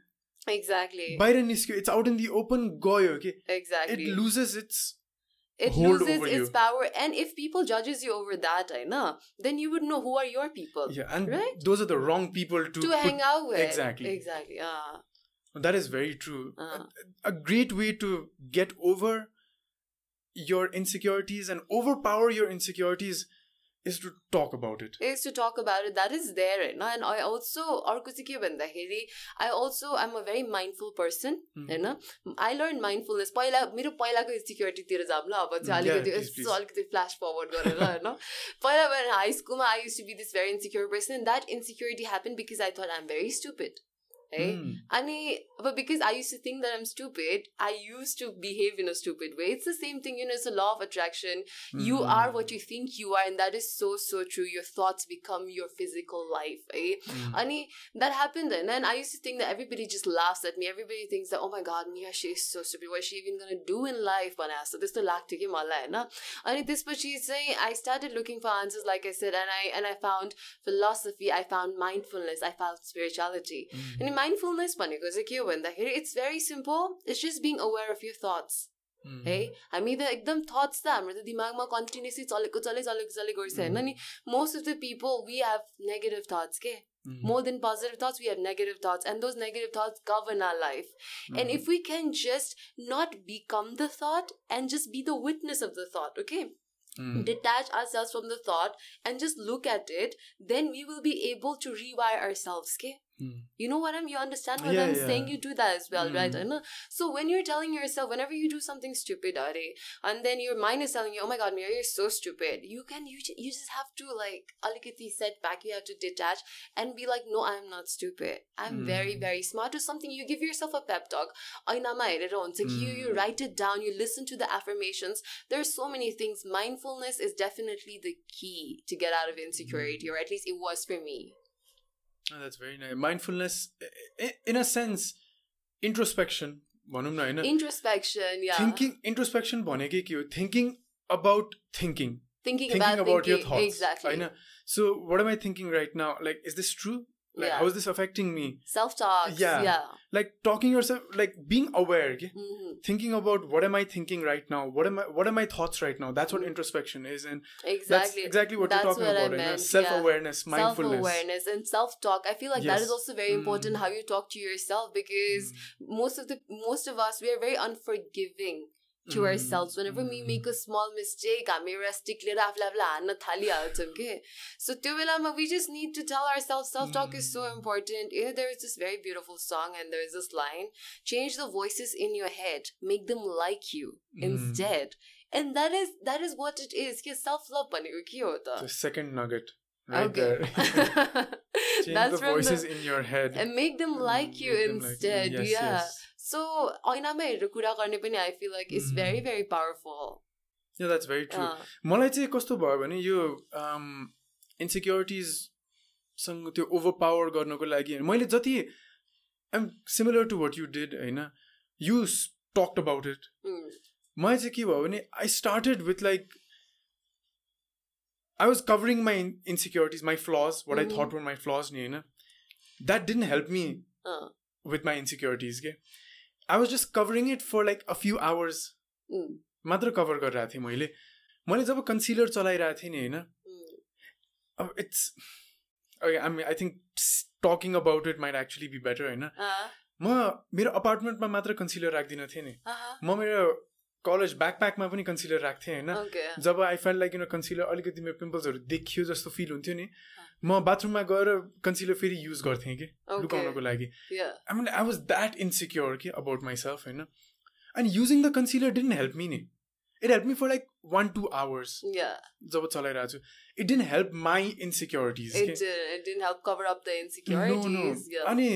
एक्ज्याक्टली बाहिर निस्क्यो it's out in the open गयो कि? It loses its it hold loses its you. power and if people judges you over that I know, then you would know who are your people yeah and Right? those are the wrong people to, to, put- hang out with exactly. exactly ah that is very true uh, a great way to get over your insecurities and overpower your insecurities is to talk about it is to talk about it that is there होइन and I also अर्को चाहिँ के भन्दाखेरि I also I'm a very mindful person Mhm. होइन I learned mindfulness पहिला मेरो पहिलाको इन्सिक्योरिटीतिर जाऊँ ल अब चाहिँ अलिकति यस्तो. अलिकति फ्ल्यास फरवर्ड गरेर होइन पहिला हाई स्कुलमा I used to be this very insecure person and that insecurity happened because I thought I'm very stupid है Mm. Ani, but because I used to think that I'm stupid, I used to behave in a stupid way. It's the same thing, you know, it's a law of attraction. You Mm. are what you think you are, and that is so, so true. Your thoughts become your physical life. Eh? Mm. Ani, that happened then. And I used to think that everybody just laughs at me. Everybody thinks that, oh my god, Mia, she is so stupid. What is she even gonna do in life? So this the lack to my life. And this but she's saying I started looking for answers, like I said, and I and I found philosophy, I found mindfulness, I found spirituality. Mm. अनि माइन्डफुलनेस भनेको चाहिँ के हो भन्दाखेरि it's very simple it's just being aware of your thoughts Mm. है हामी त एकदम थट्स त हाम्रो त दिमागमा कन्टिन्युसली चलेको चले चलेको चले गर्छ होइन नि most of the people we have negative thoughts के Mm. more than positive thoughts we have negative thoughts and those negative thoughts govern our life and if we can just not become the thought and just be the witness of the thought okay Mm. detach ourselves from the thought and just look at it then we will be able to rewire ourselves okay Hmm. You know what I'm you understand what yeah, I'm yeah. saying? You do that as well, mm. right? Hmm. Uh, so when you're telling yourself, whenever you do something stupid, Are, and then your mind is telling you, Oh my god, Mira, you're so stupid. You can you you just have to like alikiti set back, you have to detach and be like, No, I'm not stupid. I'm mm. very, hmm. very smart or something. You give yourself a pep talk. It's like you you write it down, you listen to the affirmations. There's so many things. Mindfulness is definitely the key to get out of insecurity, or at least it was for me. Oh, that's very nice. Mindfulness, i- i- in a sense, introspection. भनौँ न होइन introspection yeah थिङ्किङ इन्ट्रोस्पेक्सन भनेकै के हो thinking about thinking thinking, thinking about, about your thinking. thoughts exactly होइन so what am I thinking right now like is this true like yeah. how is this affecting me self talk yeah yeah like talking yourself like being aware okay? mm-hmm. thinking about what am i thinking right now what am i what are my thoughts right now that's what mm-hmm. introspection is and exactly exactly what that's you're talking what about right? self awareness yeah. mindfulness self awareness and self talk i feel like yes. that is also very important mm-hmm. how you talk to yourself because mm. most of the most of us we are very unforgiving to Mm, ourselves whenever we mm. make a small mistake हामी एउटा स्टिकले आफूलाई आफूलाई हान्न थालिहाल्छौँ कि सो त्यो बेलामा we just need to tell ourselves self talk is so Mm. important you know there is this very beautiful song and there is this line change the voices in your head make them like you Mm. instead and that is that is what it is के self love भनेको के हो त The second nugget right Okay. there. Change That's the from voices the in your head. and make them like Mm, you make them like- instead yes, yeah yes. So ऐनामा हेरेर कुरा गर्ने पनि it's very Mm. very powerful. Yeah, that's very true. अँ, मलाई चाहिँ कस्तो भयो भने यो इन्सिक्योरिटिजसँग त्यो ओभर पावर गर्नको लागि मैले जति am similar to what you did होइन? यु टक्ड अबाउट इट मलाई चाहिँ के भयो भने I started with like I was covering my insecurities my flaws what I. Thought were my flaws नि होइन? That didn't help me with my insecurities के I was just covering it for like a few hours मात्र कभर गरिरहेको थिएँ मैले। मैले जब कन्सिलर चलाइरहेको थिएँ नि होइन? Mm, अब it's I I think talking about it might actually be better होइन? अँ, म मेरो अपार्टमेन्टमा मात्र कन्सिलर राख्दिनँ थिएँ नि। अँ, म मेरो कलेज ब्याकप्याकमा पनि कन्सिलर राख्थेँ होइन. जब आई फेल लाइक किन कन्सिलर अलिकति मेरो पिम्पल्सहरू देखियो जस्तो फिल हुन्थ्यो नि म बाथरुममा गएर कन्सिलर फेरि युज गर्थेँ कि. लुकाउनको लागि. I I was that insecure कि अबाउट माइसेल्फ होइन and using the concealer didn't help me नि it help me for like one two hours. जब चलाइरहेको छु it didn't help my insecurities. अनि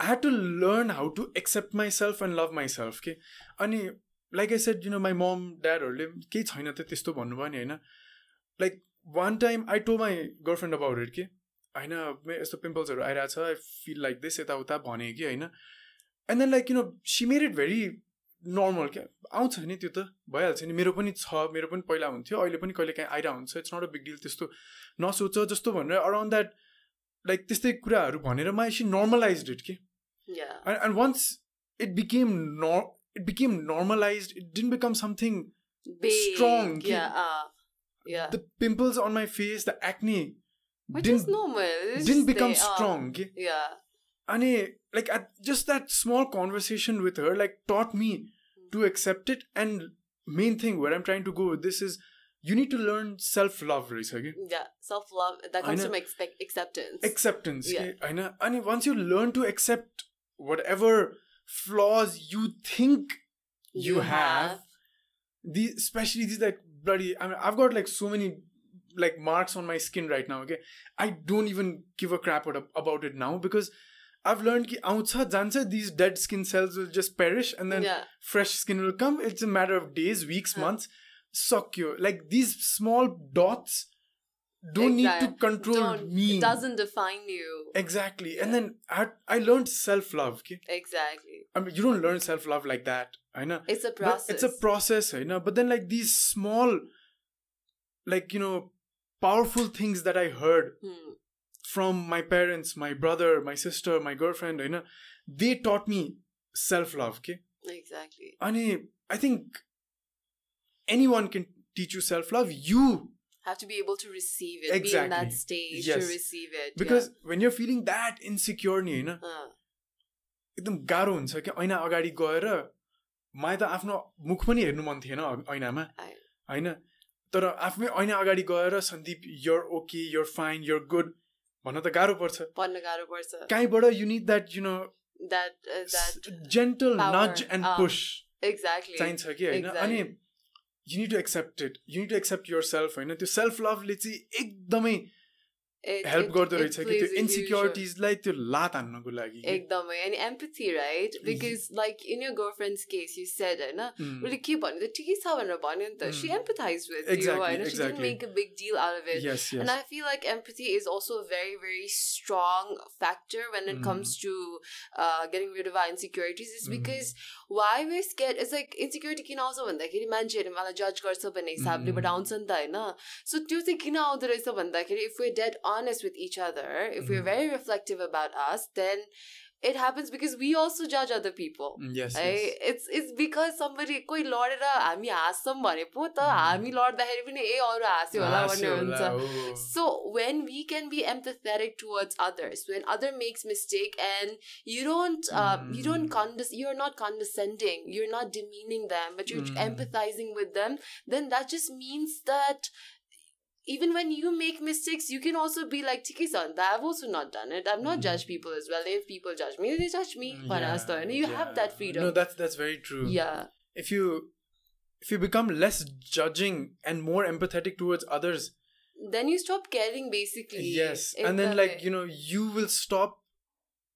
I had to learn how to accept my self and love my self के अनि like I said you know my mum ड्याडहरूले केही छैन त त्यस्तो भन्नुभयो नि होइन? Like one time I to my girlfriend about it कि होइन यस्तो पिम्पल्सहरू आइरहेछ आई फिल लाइक दिस यताउता भने कि होइन? And then like you know she made it very normal क्या? आउँछ नि त्यो त भइहाल्छ नि। मेरो पनि छ मेरो पनि पहिला हुन्थ्यो अहिले पनि कहिले काहीँ आइरहेको हुन्छ it's not a big deal त्यस्तो नसोच जस्तो भनेर अराउन्ड द्याट लाइक त्यस्तै कुराहरू भनेर मा सी नर्मलाइज इट कि? And once it became nor it became normalized it didn't become something Big. Strong, Yeah. Uh, yeah. the pimples on my face the acne Which didn't is normal. It's didn't become they are. strong? Yeah. and like at just that small conversation with her like taught me to accept it and main thing where i'm trying to go with this is you need to learn self love right? Yeah. Self love. That comes from expect acceptance. acceptance Yeah. okay? I know. and once you learn to accept whatever flaws you think you, you have. have. These, especially these like bloody. I mean, I've got like so many like marks on my skin right now. Okay, I don't even give a crap about it now because I've learned ki outside jancha these dead skin cells will just perish and then yeah. fresh skin will come. It's a matter of days, weeks, huh. months. Suck you like these small dots don't need to control Don't, me It doesn't define you. exactly and then I, I learned self-love okay? Exactly. I mean you don't learn self-love like that I know It's a but process. it's a process you know but then like these small like you know powerful things that i heard Hmm. from my parents my brother my sister my girlfriend you know they taught me self-love okay Exactly. and i think anyone can teach you self-love you Have to be able to receive it. Be in Exactly. that stage Yes. to receive it. because when you're feeling that insecure नि होइन yeah. Uh, एकदम गाह्रो हुन्छ क्या ऐना अगाडि गएर मलाई त आफ्नो मुख पनि हेर्नु मन थिएन अ- ऐनामा I- होइन तर आफ्नै ऐना अगाडि गएर Sandeep your okay your fine your good भन्न त गाह्रो पर्छ पढ्न गाह्रो पर्छ कहीँबाट you need that you know that uh, that gentle power, nudge and अँ, पुस exactly चाहिन्छ कि होइन अनि Exactly. You need to accept it you need to accept yourself होइन त्यो सेल्फ लभले चाहिँ एकदमै It- हेल्प it- गर्दो it रहेछ कि plays त्यो a huge इन्सिक्योरिटिजलाई त्यो लात हान्नको लागि कि। एकदमै अनि empathy right because like in your girlfriend's case you said होइन उम्, उसले के भन्यो त ठिकै छ भनेर भन्यो नि त see Mm. Empathize with you Exactly, होइन see exactly. Make a big deal out of it yes yes And I feel like empathy is also a very, very strong factor when it comes to uh, getting rid of our insecurities. Is Mm. because why we're scared. It's like insecurity किन आउँछ भन्दाखेरि मान्छेहरूले मलाई जज गर्छ भन्ने हिसाबले बाट Mm. आउँछ नि त होइन सो त्यो चाहिँ किन आउँदो रहेछ भन्दाखेरि if we're dead honest with each other if we're Mm. very reflective about us then it happens because we also judge other people. Mm, yes, है yes. It's it's because somebody कोही लडेर हामी हाँस्छौँ भने पो त Mm. हामी लड्दाखेरि पनि ए अरू हाँस्यो होला भन्ने हाँस्यो होला, हुन्छ oh. So when we can be empathetic towards others, when other makes mistake and you don't, uh, you don't Mm. condes- you're not condescending, you're not demeaning them, but you're Mm. empathizing with them, then that just means that even when you make mistakes, you can also be like, "Tiki san, I've also not done it. I've not Mm. judged people as well. If people judge me, they judge me. Mm, But yeah, you have that freedom. No, that's that's very true. yeah. If you if you become less judging and more empathetic towards others, Then you stop caring basically. yes, and then the like way. you know you will stop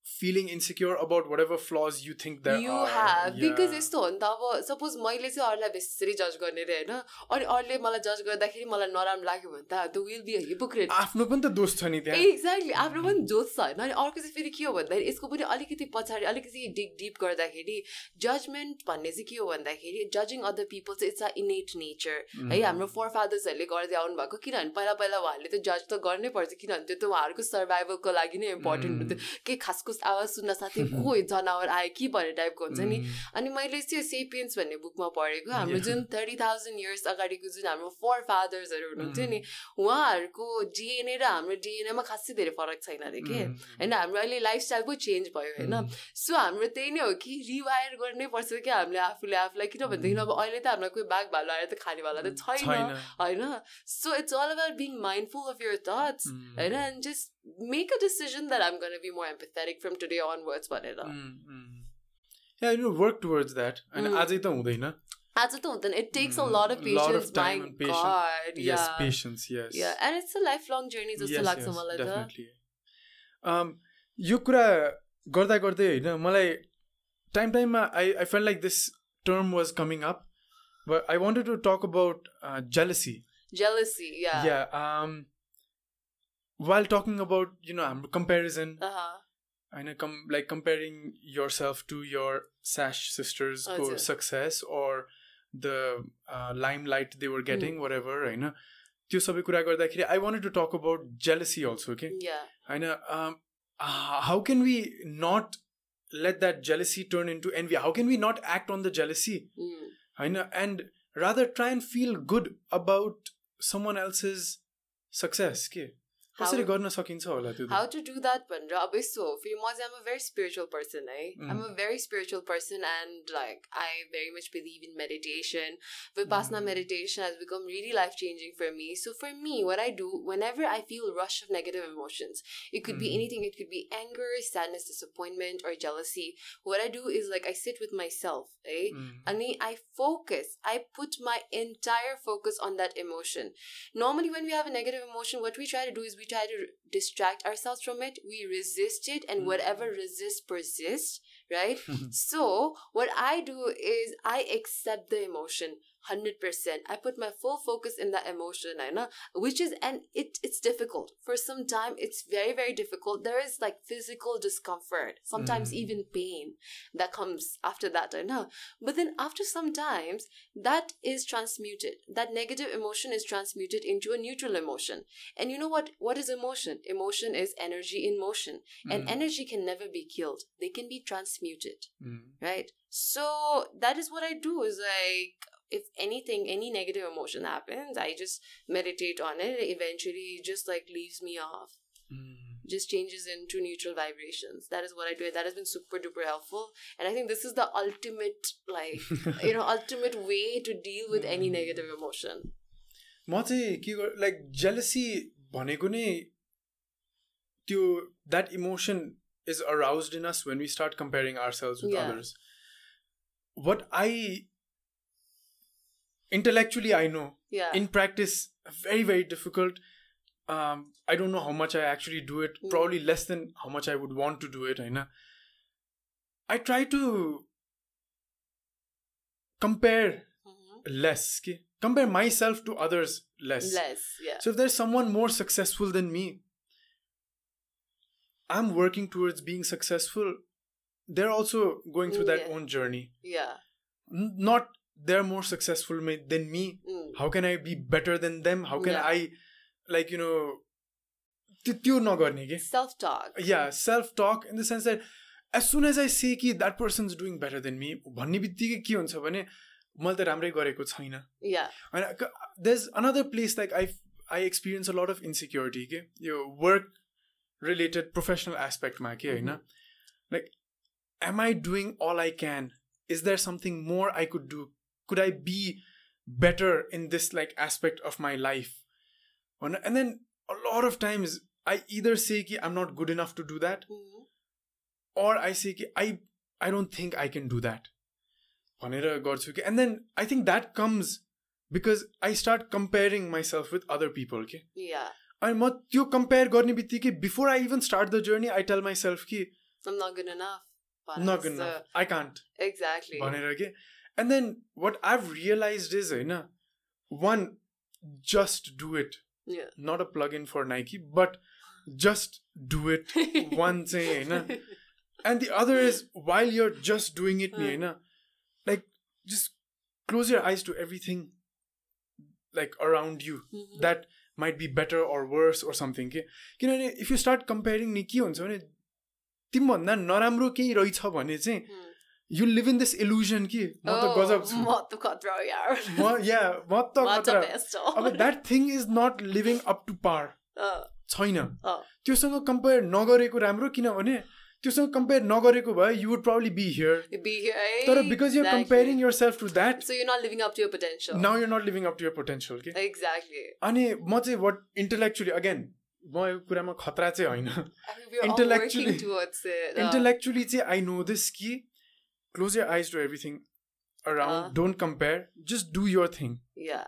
feeling insecure about whatever flaws you think there you are. have. Because Yeah. यस्तो हो नि त अब सपोज मैले चाहिँ अरूलाई बेसरी जज गर्ने रे होइन? अनि अरूले मलाई जज गर्दाखेरि मलाई नराम्रो लाग्यो भने त द विल बी हिपोक्रेट आफ्नो पनि त दोष छ नि त्यहाँ। एक्ज्याक्टली आफ्नो पनि जोस छ होइन? अनि अर्को चाहिँ फेरि के हो भन्दाखेरि यसको पनि अलिकति पछाडि अलिकति डिग डिप गर्दाखेरि जजमेन्ट भन्ने चाहिँ के हो भन्दाखेरि जजिङ अदर पिपल चाहिँ इट्स अ इनेट नेचर है Mm. हाम्रो फोर फादर्सहरूले गर्दै आउनु भएको किनभने पहिला पहिला उहाँहरूले त जज त गर्नै पर्छ किनभने त्यो त उहाँहरूको सर्भाइभलको लागि नै इम्पोर्टेन्ट Mm. हुन्थ्यो के खासखुस आवाज सुन्न साथै को जनावर आयो कि भन्ने टाइपको हुन्छ नि. अनि मैले चाहिँ सेपियन्स भन्ने बुकमा पढेको हाम्रो. जुन थर्टी थाउजन्ड इयर्स अगाडिको जुन हाम्रो फोर फादर्सहरू हुनुहुन्थ्यो नि. उहाँहरूको डिएनए र हाम्रो डिएनएमा खासै धेरै फरक छैन अरे के. होइन हाम्रो अहिले लाइफस्टाइल पो चेन्ज भयो होइन. सो हाम्रो त्यही नै हो कि रिवायर गर्नै पर्छ क्या हामीले आफूले आफूलाई किनभनेदेखि अब अहिले त हामीलाई कोही बाघ भालु आएर त खानेवाला त छैन होइन so it's all about being mindful of your thoughts. होइन and just Make a decision that I'm gonna be more empathetic from today onwards भनेर Mm, mm. Yeah, you know, work towards that. अनि Mm. आजै त हुँदैन आज त हुँदैन it takes a Mm, lot of lot of patience my time and patience. God yes yeah patience yes yeah and it's a life long journey जस्तो Yes, लाग्छ yes, मलाई त definitely. um, यो कुरा गर्दा गर्दै होइन मलाई टाइम टाइममा I I feel like this term was coming up but I wanted to talk about jealousy jealousy yeah yeah while talking about you know हाम्रो comparison uh-huh. होइन come like comparing yourself to your स्यास सिस्टर्सको हजुर। Success or the limelight they were getting wherever होइन त्यो सबै कुरा गर्दाखेरि I wanted to talk about jealousy also के yeah होइन how can we not let that jealousy turn into envy how can we not act on the jealousy mm. होइन and rather try and feel good about someone else's success के कसरी How- गर्न सकिन्छ होला त्यो how to do that भनेर अब यस्तो हो फेरि म चाहिँ I'm a very spiritual person है I'm a very spiritual person and like I very much believe in meditation Vipassana Mm. meditation has become really life changing for me so for me what I do whenever I feel rush of negative emotions it could be Mm. anything it could be anger sadness disappointment or jealousy what I do is like I sit with myself eh? Mm. Ani, I focus. I put my entire focus on that emotion. Normally, when we have a negative emotion, what we try to do is we try to distract ourselves from it. We mm-hmm. resist it, and whatever resists persists, right? so, what I do is I accept the emotion. 100% i put my full focus in that emotion I know, which is and it it's difficult. For some time it's very very difficult. There is like physical discomfort sometimes Mm. even pain that comes after that i know but then after some times that is transmuted. That negative emotion is transmuted into a neutral emotion. And you know what? What is emotion? Emotion is energy in motion. And Mm. energy can never be killed. They can be transmuted Mm. right? So that is what i do is like if anything any negative emotion happens i just meditate on it eventually it just like leaves me off Mm. just changes into neutral vibrations that is what i do that has been super duper helpful and i think this is the ultimate like you know ultimate way to deal with any Mm. negative emotion म चाहिँ के गर लाइक जेलसी भनेको नै त्यो that emotion is arouse in us when we start comparing ourselves with Yeah. Others what I intellectually I know yeah in practice very very difficult. Um, I don't know how much I actually do it. Mm. Probably less than how much I would want to do it. I know. I try to compare Mhm. less. Okay? Compare myself to others less. less yeah So if there's someone more successful than me, I'm working towards being successful. They're also going through that own journey. yeah Not they're more successful ma- than me. mm. How can I be better than them? How can Yeah. I, like you know, त्यो त्यो नगर्ने के self-talk yeah self talk in the sense that as soon as I say कि that person is doing better than me भन्ने बित्तिकै के हुन्छ भने मैले त राम्रै गरेको छैन या होइन the is another place like I I experience a lot of insecurity के यो वर्क रिलेटेड प्रोफेसनल एस्पेक्टमा के होइन like am I doing all I can is there something more I could do Could I be better in this like aspect of my life होइन and then a lot of times I either say कि I'm not good enough to do that or I say कि I I don't think I can do that भनेर गर्छु कि and then I think that comes because I start comparing myself with other people के या अनि म त्यो कम्पेयर गर्ने बित्तिकै before I even start the journey I tell myself कि I'm not good enough. Not good I can't Exactly. भनेर के and then what I've realise is होइन one just do it Yeah. not a plugin for Nike, but just do it one say, होइन and the other is while you're just doing it, ni, होइन like just close your eyes to everything like around you Mhm. that might be better or worse or something के किनभने if you start comparing नि के हुन्छ भने तिमीभन्दा नराम्रो केही रहेछ भने चाहिँ You live in this illusion कि म त गजब छु म त यार या म। अब that thing is not living up to par छैन। त्योसँग कम्पेयर नगरेको राम्रो किनभने त्योसँग कम्पेयर नगरेको भए you would probably be here? तर because you're. Comparing yourself to that So you're not living up to your potential. Now you're not living up to your potential के Exactly. अनि म चाहिँ वाट इन्टेलेक्चुली अगेन म यो कुरामा खतरा चाहिँ होइन. Uh, इन्टेलेक्चुली चाहिँ आई नो दिस कि close your eyes to everything Uh. Around don't compare just do your thing yeah.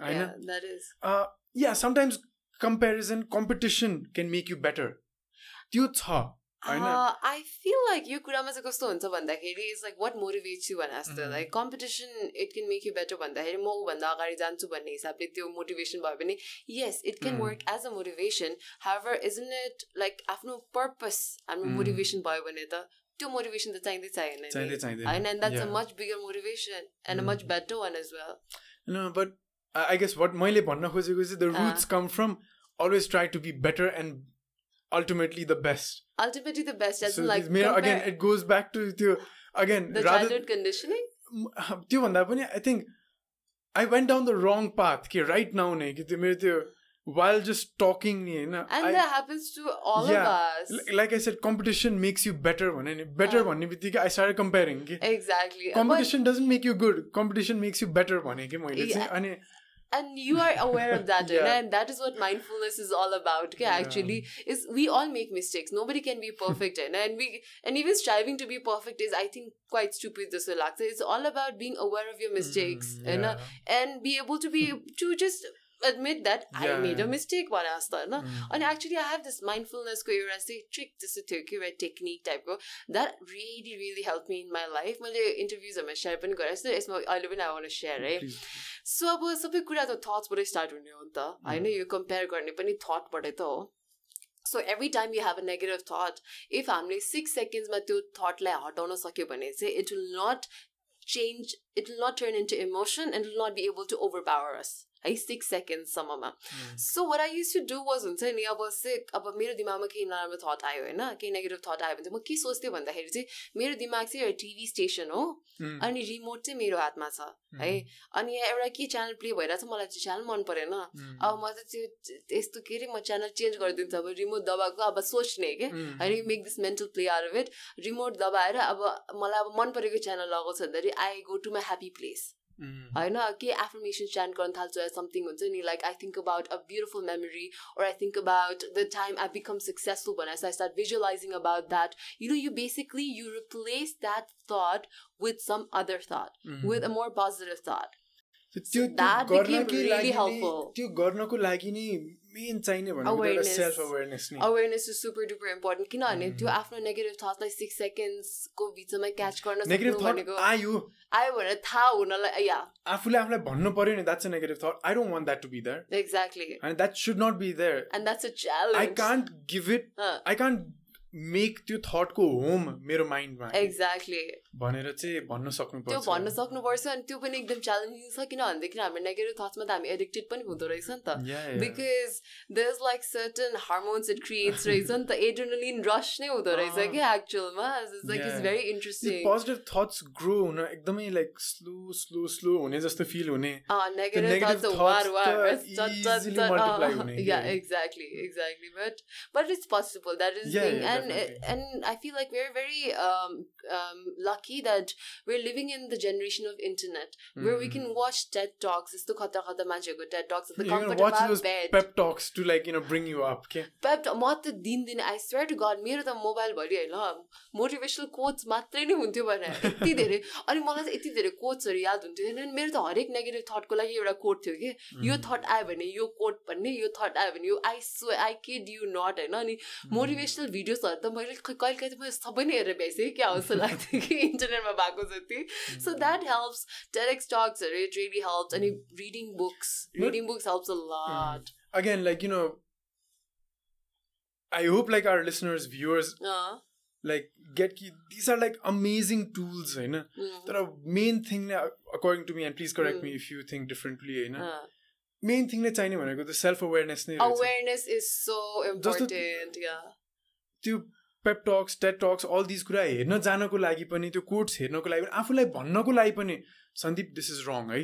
होइन Yeah, that is. Yeah sometimes comparison competition can make you better त्यो छ Uh, I feel like यो कुरामा चाहिँ कस्तो हुन्छ भन्दाखेरि is like what motivates you भने जस्तो. Like competition it can make you better भन्दाखेरि म ऊभन्दा अगाडि जान्छु भन्ने हिसाबले त्यो मोटिभेसन भयो भने yes it can. Work as a motivation however isn't it like आफ्नो पर्पस हाम्रो. मोटिभेसन भयो भने त त्यो मोटिभेसन त चाहिँदै चाहिएन चाहिँदै नि चाहिँदैन होइन and that's a Yeah. Much bigger motivation and a Mm. Much better one as well No, but I I guess what मैले भन्न खोजेको चाहिँ the Ah. roots come from always try to be better and ultimately the best. Ultimately the best as So like this- मेरो again it goes back to त्यो again the rather childhood conditioning त्योभन्दा पनि I think I went down the wrong path कि right now नै कि त्यो मेरो त्यो while just talking you know and I, that happens to all yeah, of us l- like i said competition makes you better one and better yeah. one i started comparing exactly competition but, doesn't make you good competition makes you better one yeah. and you are aware of that yeah. and that is what mindfulness is all about okay yeah. actually is we all make mistakes nobody can be perfect and we and even striving to be perfect is i think quite stupid this relax it's all about being aware of your mistakes mm, yeah. and, and be able to be to just admit that i Yeah, made a yeah. mistake one asta होइन. अनि एक्चुली आई हेभ दिस माइन्डफुलनेसको एउटा चाहिँ ट्रिक जस्तो थियो कि एउटा टेक्निक टाइपको that really really help me in my life मैले इन्टरभ्युजहरूमा सेयर पनि गरेको छु यसमा अहिले पनि आई वान सेयर है. सो अब सबै कुरा त थट्सबाटै स्टार्ट हुने हो नि त होइन यो कम्पेयर गर्ने पनि थटबाटै त हो so every time you have a negative thought if हामीले सिक्स सेकेन्ड्समा त्यो थटलाई हटाउन सक्यो भने चाहिँ it will not change it will not turn into emotion and will not be able to overpower us है सिक्स सेकेन्ड्ससम्ममा Mm. So what I use to do was हुन्छ नि अब चाहिँ अब मेरो दिमागमा केही नराम्रो थट आयो होइन केही नेगेटिभ थट आयो भने चाहिँ म के सोच्थेँ भन्दाखेरि चाहिँ मेरो दिमाग चाहिँ एउटा टिभी स्टेसन हो Mm. अनि रिमोट चाहिँ मेरो हातमा छ है अनि यहाँ एउटा के च्यानल प्ले भइरहेको छ मलाई त्यो च्यानल मन परेन Mm. अब म त त्यो यस्तो के अरे म च्यानल चेन्ज गरिदिन्छु अब रिमोट दबाएको अब सोच्ने के. होइन make this mental play or it remote दबाएर अब मलाई अब मन परेको च्यानल लगाउँछ भन्दाखेरि I go to my happy place. होइन के एफर्मेसन च्यान्ट गर्न थाल्छु या समथिङ हुन्छ नि like I think about a beautiful memory or I think about the time I become successful when I start visualizing about that. You know, you basically you replace that thought with some other thought, Mm. with a more positive thought. त्यो गर्नकै really लागि नै- मेन चाहिने भनेको. सेल्फ अवेरनेस नि is super duper important. किनभने. त्यो आफ्नो नेगेटिभ थट्सलाई सिक्स सेकेन्ड्सको बिचमा क्याच गर्न नेगेटिभ थट आयो। आयो भनेर थाहा हुनलाई या। आफूले आफूलाई भन्नु पर्यो नि that's a negative thought I don't want that to be there exactly and that should not be there and that's a I challenge can't give it I can't make त्यो थटको होम मेरो माइन्डमा एक्ज्याक्टली भनेर चाहिँ भन्न त्यो सक्नुपर्छ भन्न सक्नुपर्छ अनि त्यो पनि एकदम च्यालेन्जिङ छ किनभनेदेखि हाम्रो नेगेटिभ थट्समा त हामी एडिक्टेड पनि हुँदो रहेछ नि त. Because there is like certain hormones it creates रहेछ नि त एड्रोनलिन रस नै हुँदो रहेछ। कि एक्चुअलमा like it's. Very interesting positive thoughts grow हुन एकदमै लाइक स्लो स्लो स्लो हुने जस्तो फिल हुने। Exactly exactly but but it's possible that is and. And I feel like we're very lucky that we're living in the generation of internet where we can watch TED talks यस्तो खतरा खतरा मान्छेहरूको TED talks at the You can comfort watch of our those bed. pep talks to like you know bring you up okay? त- त मेरो त मोबाइलभरि होइन मोटिभेसनल कोच मात्रै नै हुन्थ्यो भने यति धेरै अनि मलाई चाहिँ यति धेरै कोचहरू याद हुन्थ्यो होइन मेरो त हरेक नेगेटिभ थटको लागि एउटा कोट थियो कि यो. थट आयो भने यो कोट भन्ने यो थट आयो भने यो I so I kid you not होइन अनि मोटिभेसनल भिडियोजहरू त मैले कहिले कहिले त मैले सबै नै हेरेर भ्याइसकेँ क्या जस्तो लाग्थ्यो कि इन्टरनेटमा भएको जति so that helps टेरेक्स टक्सहरू it really helps अनि reading books But- reading books helps a lot again like you know i hope like our listeners viewers like get ki- these are like amazing tools होइन तर मेन थिङ नै according to me and please correct me if you think differently होइन मेन थिङ नै चाहिने भनेको त सेल्फ अवेरनेस नै रहेछ awareness is so important yeah त्यो pep talks TED talks all this कुरा हेर्न जानको लागि पनि त्यो कोर्ट्स हेर्नको लागि पनि आफूलाई भन्नको लागि पनि सन्दीप दिस इज रङ है?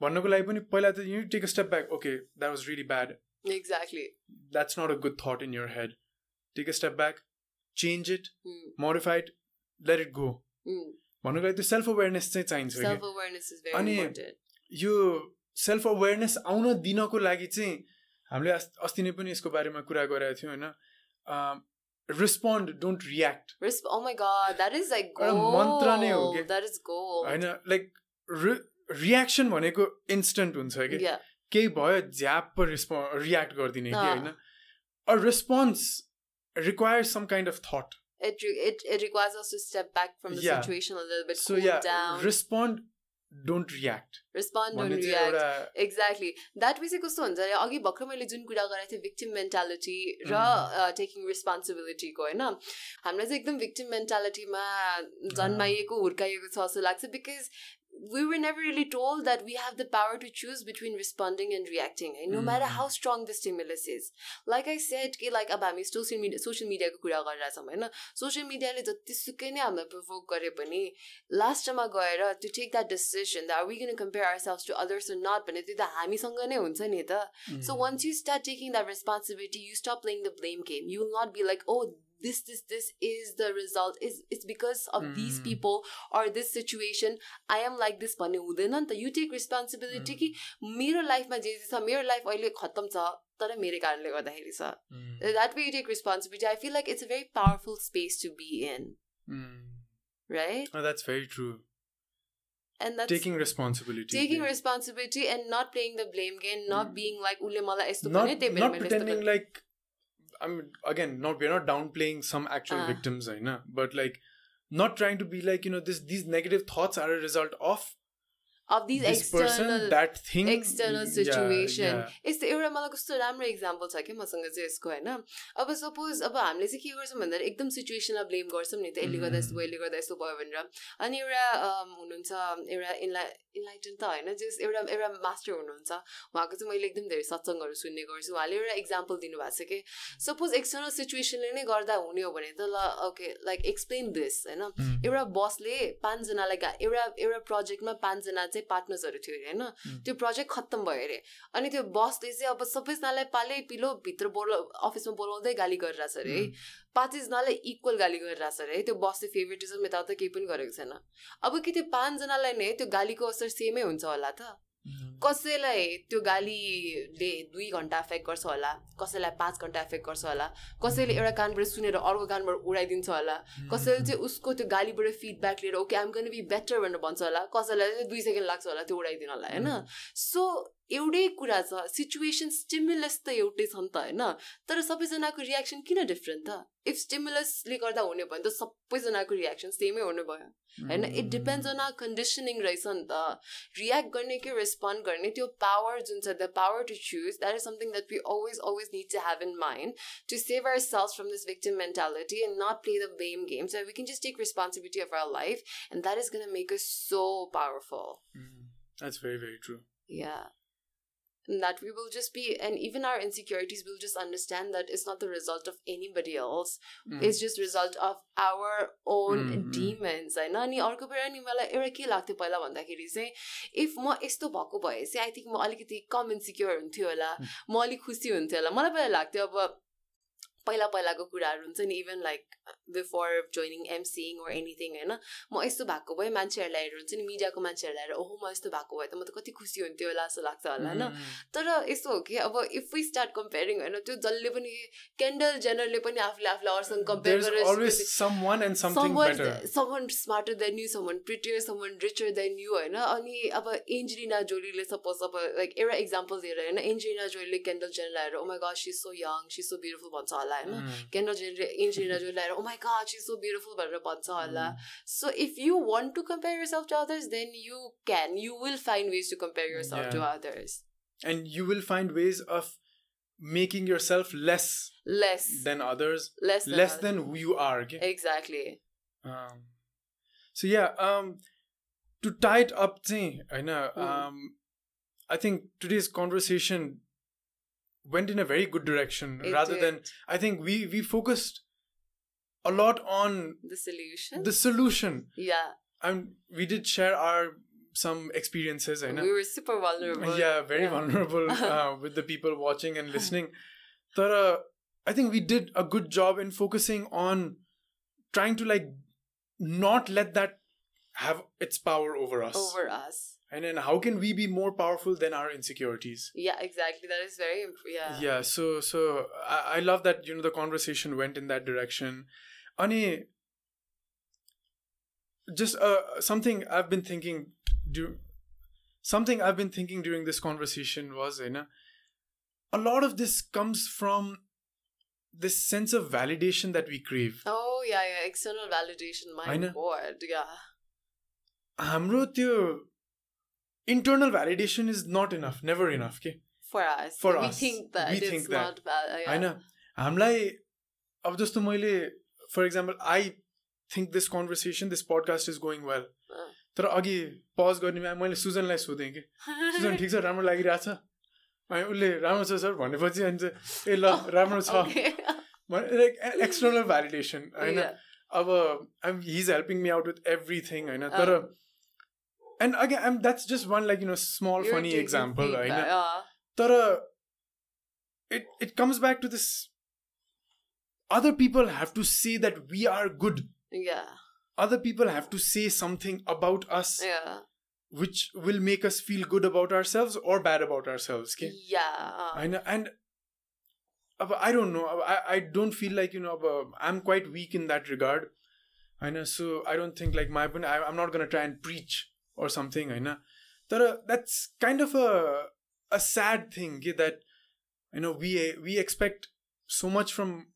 भन्नको लागि पनि पहिला त you take a step back okay that was really bad exactly. That's not a good thought in your head take a step back change it. Modify it let it go. भन्नको लागि त्यो सेल्फ अवेरनेस चाहिँ चाहिन्छ अनि- यो सेल्फ अवेरनेस आउन दिनको लागि चाहिँ हामीले अस्- अस्ति नै पनि यसको बारेमा कुरा गरेका थियौँ होइन? Respond don't react Resp- oh my god that is like एउटा gold मन्त्र नै हो के? that is gold होइन लाइक रियाक्सन भनेको इन्स्टेन्ट हुन्छ कि yeah केही भयो झ्याप रिस्पो रियाक्ट गरिदिने कि अँ। होइन a response requires some kind of thought it, re- it it requires us to step back from the Yeah. situation a little bit so cool yeah down respond don't react चाहिँ react. एउटा एक्ज्याक्टली द्याट वे चाहिँ कस्तो हुन्छ अरे अघि भर्खर मैले जुन कुरा गरेको थिएँ भिक्टिम मेन्टालिटी र टेकिङ रेस्पोन्सिबिलिटीको होइन? हामीलाई चाहिँ एकदम भिक्टिम मेन्टालिटीमा जन्माइएको हुर्काइएको छ जस्तो लाग्छ because we were never really told that we have the power to choose between responding and reacting eh? no matter how strong the stimulus is like i said कि like अब हामी सोसियल मिडिया सोसियल मिडियाको कुरा गरिरहेछौँ होइन सोसियल मिडियाले जतिसुकै नै हामीलाई प्रोभोक गरे पनि लास्टमा गएर to take that decision are we gonna compare ourself to others not भने त्यो त हामीसँग नै हुन्छ नि त So once you start taking that responsibility, you stop playing the blame game. You will not be like, oh, this, this, this is the result. Is it's because of these Mm. people or this situation. I am like this भन्ने हुँदैन नि त यु टेक रेस्पोन्सिबिलिटी कि मेरो लाइफमा जे जे छ मेरो लाइफ अहिले खत्तम छ तर मेरो कारणले गर्दाखेरि छ that way you take responsibility I feel like it's a very powerful space to be in right that's very true and that's taking responsibility taking responsibility and not playing the blame game, not Mm. being like उसले मलाई यस्तो not, not pretending गरेँ." like I mean again not we're not downplaying some actual Ah. victims I know but like not trying to be like you know this these negative thoughts are a result of of these this external person that thing external Yeah, situation. yeah. यस्तो एउटा मलाई कस्तो राम्रो इक्जाम्पल छ क्या मसँग चाहिँ यसको होइन। अब सपोज अब हामीले चाहिँ के गर्छौँ भन्दा एकदम सिचुएसनलाई ब्लेम गर्छौँ नि त यसले गर्दा यस्तो भयो यसले गर्दा यस्तो भयो भनेर। अनि एउटा हुनुहुन्छ एउटा इन्ला इन्लाइटन त होइन जस एउटा एउटा मास्टर हुनुहुन्छ। उहाँको चाहिँ मैले एकदम धेरै सत्सङ्गहरू सुन्ने गर्छु। उहाँले एउटा इक्जाम्पल दिनुभएको छ कि सपोज एक्सटर्नल सिचुएसनले नै गर्दा हुने हो भने त ल ओके लाइक एक्सप्लेन दिस होइन। Mm. एउटा बसले पाँचजनालाई एउटा एउटा प्रोजेक्टमा पाँचजना चाहिँ पार्टनर्सहरू थियो अरे होइन? त्यो प्रोजेक्ट खत्तम भयो अरे। अनि त्यो बसले चाहिँ अब सबैजनालाई पालै पिलो भित्र बोला अफिसमा बोलाउँदै गाली गरिरहेछ अरे है? पाँचजनालाई इक्वल गाली गरिरहेछ अरे है? त्यो बसले फेभरेटिजम यताउता केही पनि गरेको छैन। अब कि त्यो पाँचजनालाई नै त्यो गालीको असर सेमै हुन्छ होला त? कसैलाई त्यो गालीले दुई घन्टा एफेक्ट गर्छ होला कसैलाई पाँच घन्टा एफेक्ट गर्छ होला कसैले एउटा कानबाट सुनेर अर्को कानबाट उडाइदिन्छ होला कसैले चाहिँ उसको त्यो गालीबाट फिडब्याक लिएर okay I'm gonna be better भनेर भन्छ होला कसैलाई चाहिँ दुई सेकेन्ड लाग्छ होला त्यो उडाइदिनलाई होइन? सो एउटै कुरा छ सिचुएसन स्टिमुलस त एउटै छ नि त होइन? तर सबैजनाको रियाक्सन किन डिफ्रेन्ट त? इफ स्टिमुलसले गर्दा हुने भने त सबैजनाको रियाक्सन सेमै हुने भयो। होइन it depends on our conditioning रहेछ नि त रियाक्ट गर्ने कि रेस्पोन्ड गर्ने त्यो पावर जुन छ the power to choose that is something that we always always need to have in mind to save ourself from this victim mentality and not play the blame game so we can just take responsibility of our life and that is gonna make us so powerful That's very, very true. Yeah. that we will just be and even our insecurities will just understand that it's not the result of anybody else Mm. it's just result of our own Mm, mm. demons होइन अनि अर्को कुरा नि मलाई एउटा के लाग्थ्यो पहिला भन्दाखेरि चाहिँ इफ म यस्तो भएको भए चाहिँ आई थिङ्क म अलिकति कम इन्सिक्योर हुन्थ्यो होला म अलिक खुसी हुन्थ्यो होला मलाई पहिला लाग्थ्यो अब पहिला पहिलाको कुराहरू हुन्छ नि even like before joining MCing or anything होइन म यस्तो भएको भए मान्छेहरूलाई हेरेर हुन्छ नि मिडियाको मान्छेहरूलाई हेरेर ओहो म यस्तो भएको भए त म त कति खुसी हुन्थ्यो होला जस्तो लाग्छ होला होइन. तर यस्तो हो कि अब इफ वी स्टार्ट कम्पेयरिङ होइन त्यो जसले पनि केन्डल जेनरले पनि आफूले आफूलाई अरूसँग compare There's always someone and something better. someone smarter than you, someone prettier, someone richer than you, होइन अनि अब एन्जेलिना जोलीले सपोज अब लाइक एउटा इक्जाम्पल दिएर होइन एन्जेलिना जोलीले केन्डल जेनर ल्याएर ओ my God see so young see so beautiful भन्छ होला होइन. केन्डल जेनले एन्जेलिना जोली ल्याएर ओ my god, she's so beautiful, but mm. So if you want to compare yourself to others, then you can. You will find ways to compare yourself yeah. to others. And you will find ways of making yourself less less than others. Less than less others. than who you are. Exactly. Um, so yeah, um to tie it up, I know. Hmm. Um I think today's conversation went in a very good direction it rather did. than I think we we focused a lot on the solution the solution, yeah and we did share our some experiences. Know. we were super vulnerable Yeah, very Yeah. vulnerable uh, with the people watching and listening. But uh, I think we did a good job in focusing on trying to like not let that have its power over us. over us And then how can we be more powerful than our insecurities? Yeah, exactly. That is very yeah. Yeah, so so I, I love that you know the conversation went in that direction. Ani just uh something I've been thinking dur- something I've been thinking during this conversation was you know a lot of this comes from this sense of validation that we crave. Oh yeah, yeah. External validation, my I know. lord. Yeah. हाम्रो त्यो internal validation is not enough, never enough, okay? For us. For we us. think that We it's think that. not bad. Uh, yeah. होइन हामीलाई अब जस्तो मैले For example I think this conversation this podcast is going well अँ। तर अघि पज गर्ने बेला मैले सुजनलाई सोधेँ कि सुजन ठिक छ राम्रो लागिरहेछ अनि उसले राम्रो छ सर भनेपछि अनि चाहिँ ए ल राम्रो छ okay. एक्सटर्नल भ्यालिडेसन होइन Yeah. अब he is helping me out with everything होइन तर अँ। And again that's just one like you know small You're funny taking example होइन feedback, uh, तर it it comes back to this other people have to say that we are good yeah. other people have to say something about us Yeah. which will make us feel good about ourselves or bad about ourselves okay Yeah. I know, and uh, I don't know. I, I don't feel like, you know, I'm quite weak in that regard. I know, so I don't think like my opinion, I, I'm not going to try and preach or something. I know. But, uh, that's kind of a, a sad thing okay, that, you know, we, we expect so much from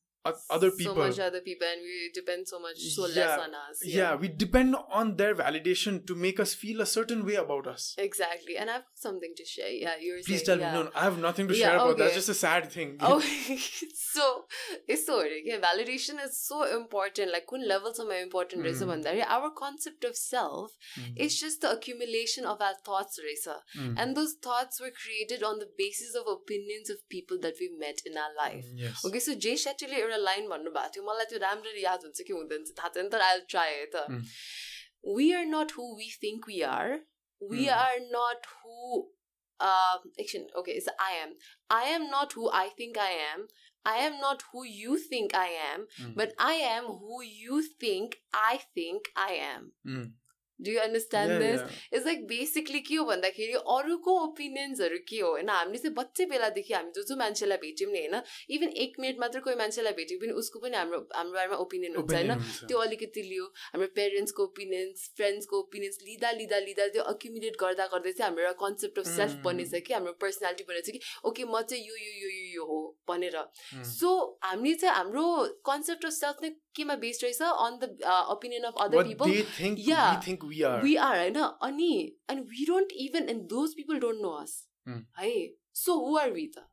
other people. So much other people, and we depend so much, so yeah, less on us. Yeah. yeah, we depend on their validation to make us feel a certain way about us. Exactly, and I've something to share. Yeah, you're. Please saying, tell yeah. me. No, no, I have nothing to share about okay. that. That's just a sad thing. Oh, so it's so yeah, validation is so important. Like, kun are sama important mm. Our concept of self mm. is just the accumulation of our thoughts resa, mm. and those thoughts were created on the basis of opinions of people that we met in our life. Hmm, yes. Okay, so Jay Shetty एउटा लाइन भन्नुभएको थियो मलाई त्यो राम्ररी याद हुन्छ कि हुँदैन थाहा छैन तर आई ट्राई है त Mm. We are not who we think we are we Mm. Are not who एकछिन okay it's I am I am not who I think I am I am not who you think I am Mm. But I am who you think I think I am Mm. Do you understand this. It's like basically के हो भन्दाखेरि अरूको ओपिनियन्सहरू के हो होइन हामीले चाहिँ बच्चे बेलादेखि हामी जो जो मान्छेलाई भेट्यौँ नि होइन इभन एक मिनट मात्र कोही मान्छेलाई भेट्यौँ पनि उसको पनि हाम्रो हाम्रो बारेमा ओपिनियन हुन्छ होइन। त्यो अलिकति लियो हाम्रो पेरेन्ट्सको ओपिनियन्स फ्रेन्ड्सको ओपिनियन्स लिँदा लिँदा लिँदा त्यो अक्युमुलेट गर्दा गर्दै चाहिँ हाम्रो एउटा कन्सेप्ट अफ सेल्फ Mm. बनेछ कि हाम्रो पर्सनालिटी बनेछ कि ओके म चाहिँ यो यो यो यो यो हो भनेर Mm. सो हामीले चाहिँ हाम्रो कन्सेप्ट अफ सेल्फ नै केमा बेस्ड रहेछ on the opinion of other people Yeah. we are we are right uh, now ani and we don't even and those people don't know us mm. hey so who are we the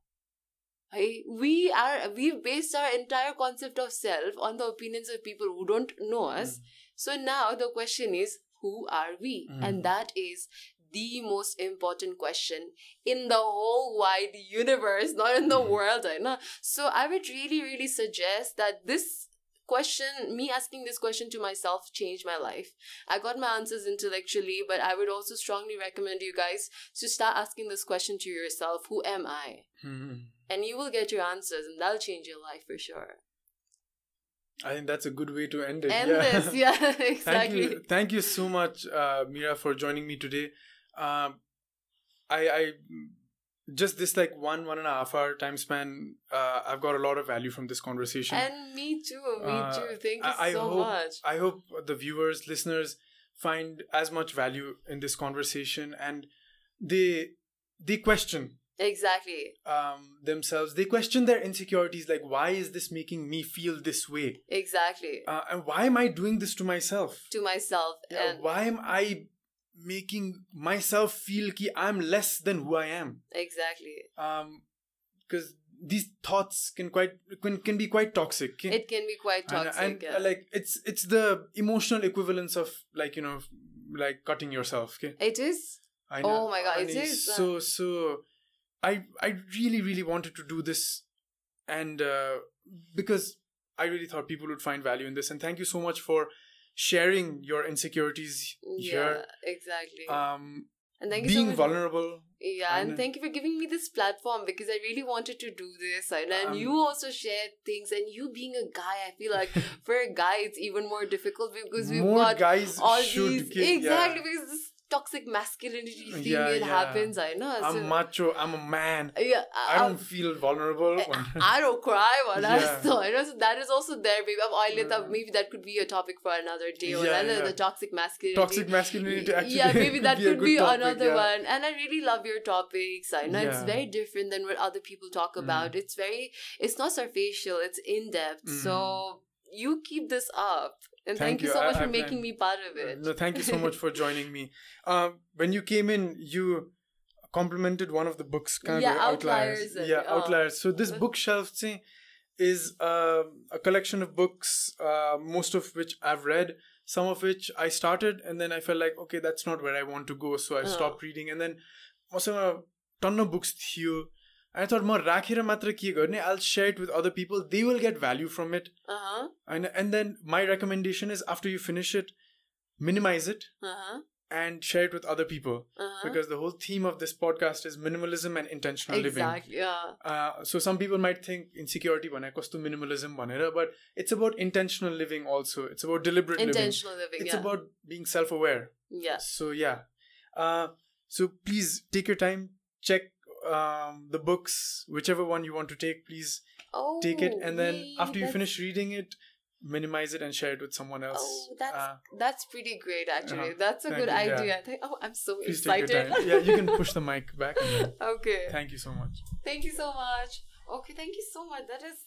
hey we are we've based our entire concept of self on the opinions of people who don't know us mm. so now the question is who are we mm. and that is the most important question in the whole wide universe, not in the hmm. world, right? So I would really, really suggest that this question, me asking this question to myself, changed my life. I got my answers intellectually, but I would also strongly recommend you guys to start asking this question to yourself Who am I? Mhm. And you will get your answers, and that'll change your life for sure. I think that's a good way to end it. End yeah. this, yeah, thank exactly. you, thank you so much, uh, Mira, for joining me today. Um, I, I just this like one one and a half hour time span. Uh, I've got a lot of value from this conversation. And me too, me Uh, too. Thank you I- I so hope- much. I hope the viewers, listeners, find as much value in this conversation, and they they question Exactly. um, themselves. They question their insecurities, like why is this making me feel this way, Exactly. uh, and why am I doing this to myself? to myself. Yeah, and why am I making myself feel ki I'm less than who I am? exactly. Um, because these thoughts can quite can, can be quite toxic. can- It can be quite toxic. and, yeah. uh, like it's it's the emotional equivalence of like you know like cutting yourself. Okay. it is. I Oh my God, and it's uh, So so, I I really really wanted to do this, and uh, because I really thought people would find value in this, and thank you so much for sharing your insecurities Yeah, here. exactly. Um, and thank you so being vulnerable. Yeah, and and- thank you for giving me this platform because I really wanted to do this. And, and Um, you also shared things, and you being a guy, I feel like for a guy it's even more difficult because we've got guys all should these yeah. exactly because this toxic masculinity thing Yeah, it yeah. happens. I know. so- I'm macho. I'm a man. yeah, I don't feel vulnerable. I, I don't cry when I Yeah. saw it. So that is also there, baby. Of oil it up. Mm. Maybe that could be a topic for another day. or Yeah, another- yeah. The toxic masculinity. Toxic masculinity. Actually, yeah, maybe that be could be topic, another yeah. one. And I really love your topics. I know it's very different than what other people talk Mm. about. It's very, it's not surfacial. It's in depth. Mm. So you keep this up and thank, thank you. you so much I, for making me part of it no, thank you so much for joining me uh, when you came in you complimented one of the books kind yeah, of outliers, outliers yeah oh. outliers so this bookshelf thing is uh, a collection of books uh, most of which i've read some of which i started and then i felt like okay that's not where i want to go so i oh. stopped reading and then also a ton of books here. I thought, more rakhera matra kiya garne, I'll share it with other people. They will get value from it. Uh-huh. And, and then my recommendation is after you finish it, minimize it uh-huh. and share it with other people. Uh-huh. Because the whole theme of this podcast is minimalism and intentional living. Exactly, yeah. Uh, so some people might think insecurity bana to minimalism one banera, but it's about intentional living also. It's about deliberate intentional living. it's about being self-aware. Yeah. So yeah. Uh, so please take your time, check um, the books, whichever one you want to take. Please Oh. take it, and then yay, after you finish reading it, minimize it and share it with someone else. Oh, that's Uh, that's pretty great actually. uh-huh. That's a Thank good you, yeah. idea. I think, oh, I'm so please excited. Yeah, you can push the mic back. Okay. thank you so much. Thank you so much. Okay, thank you so much. That is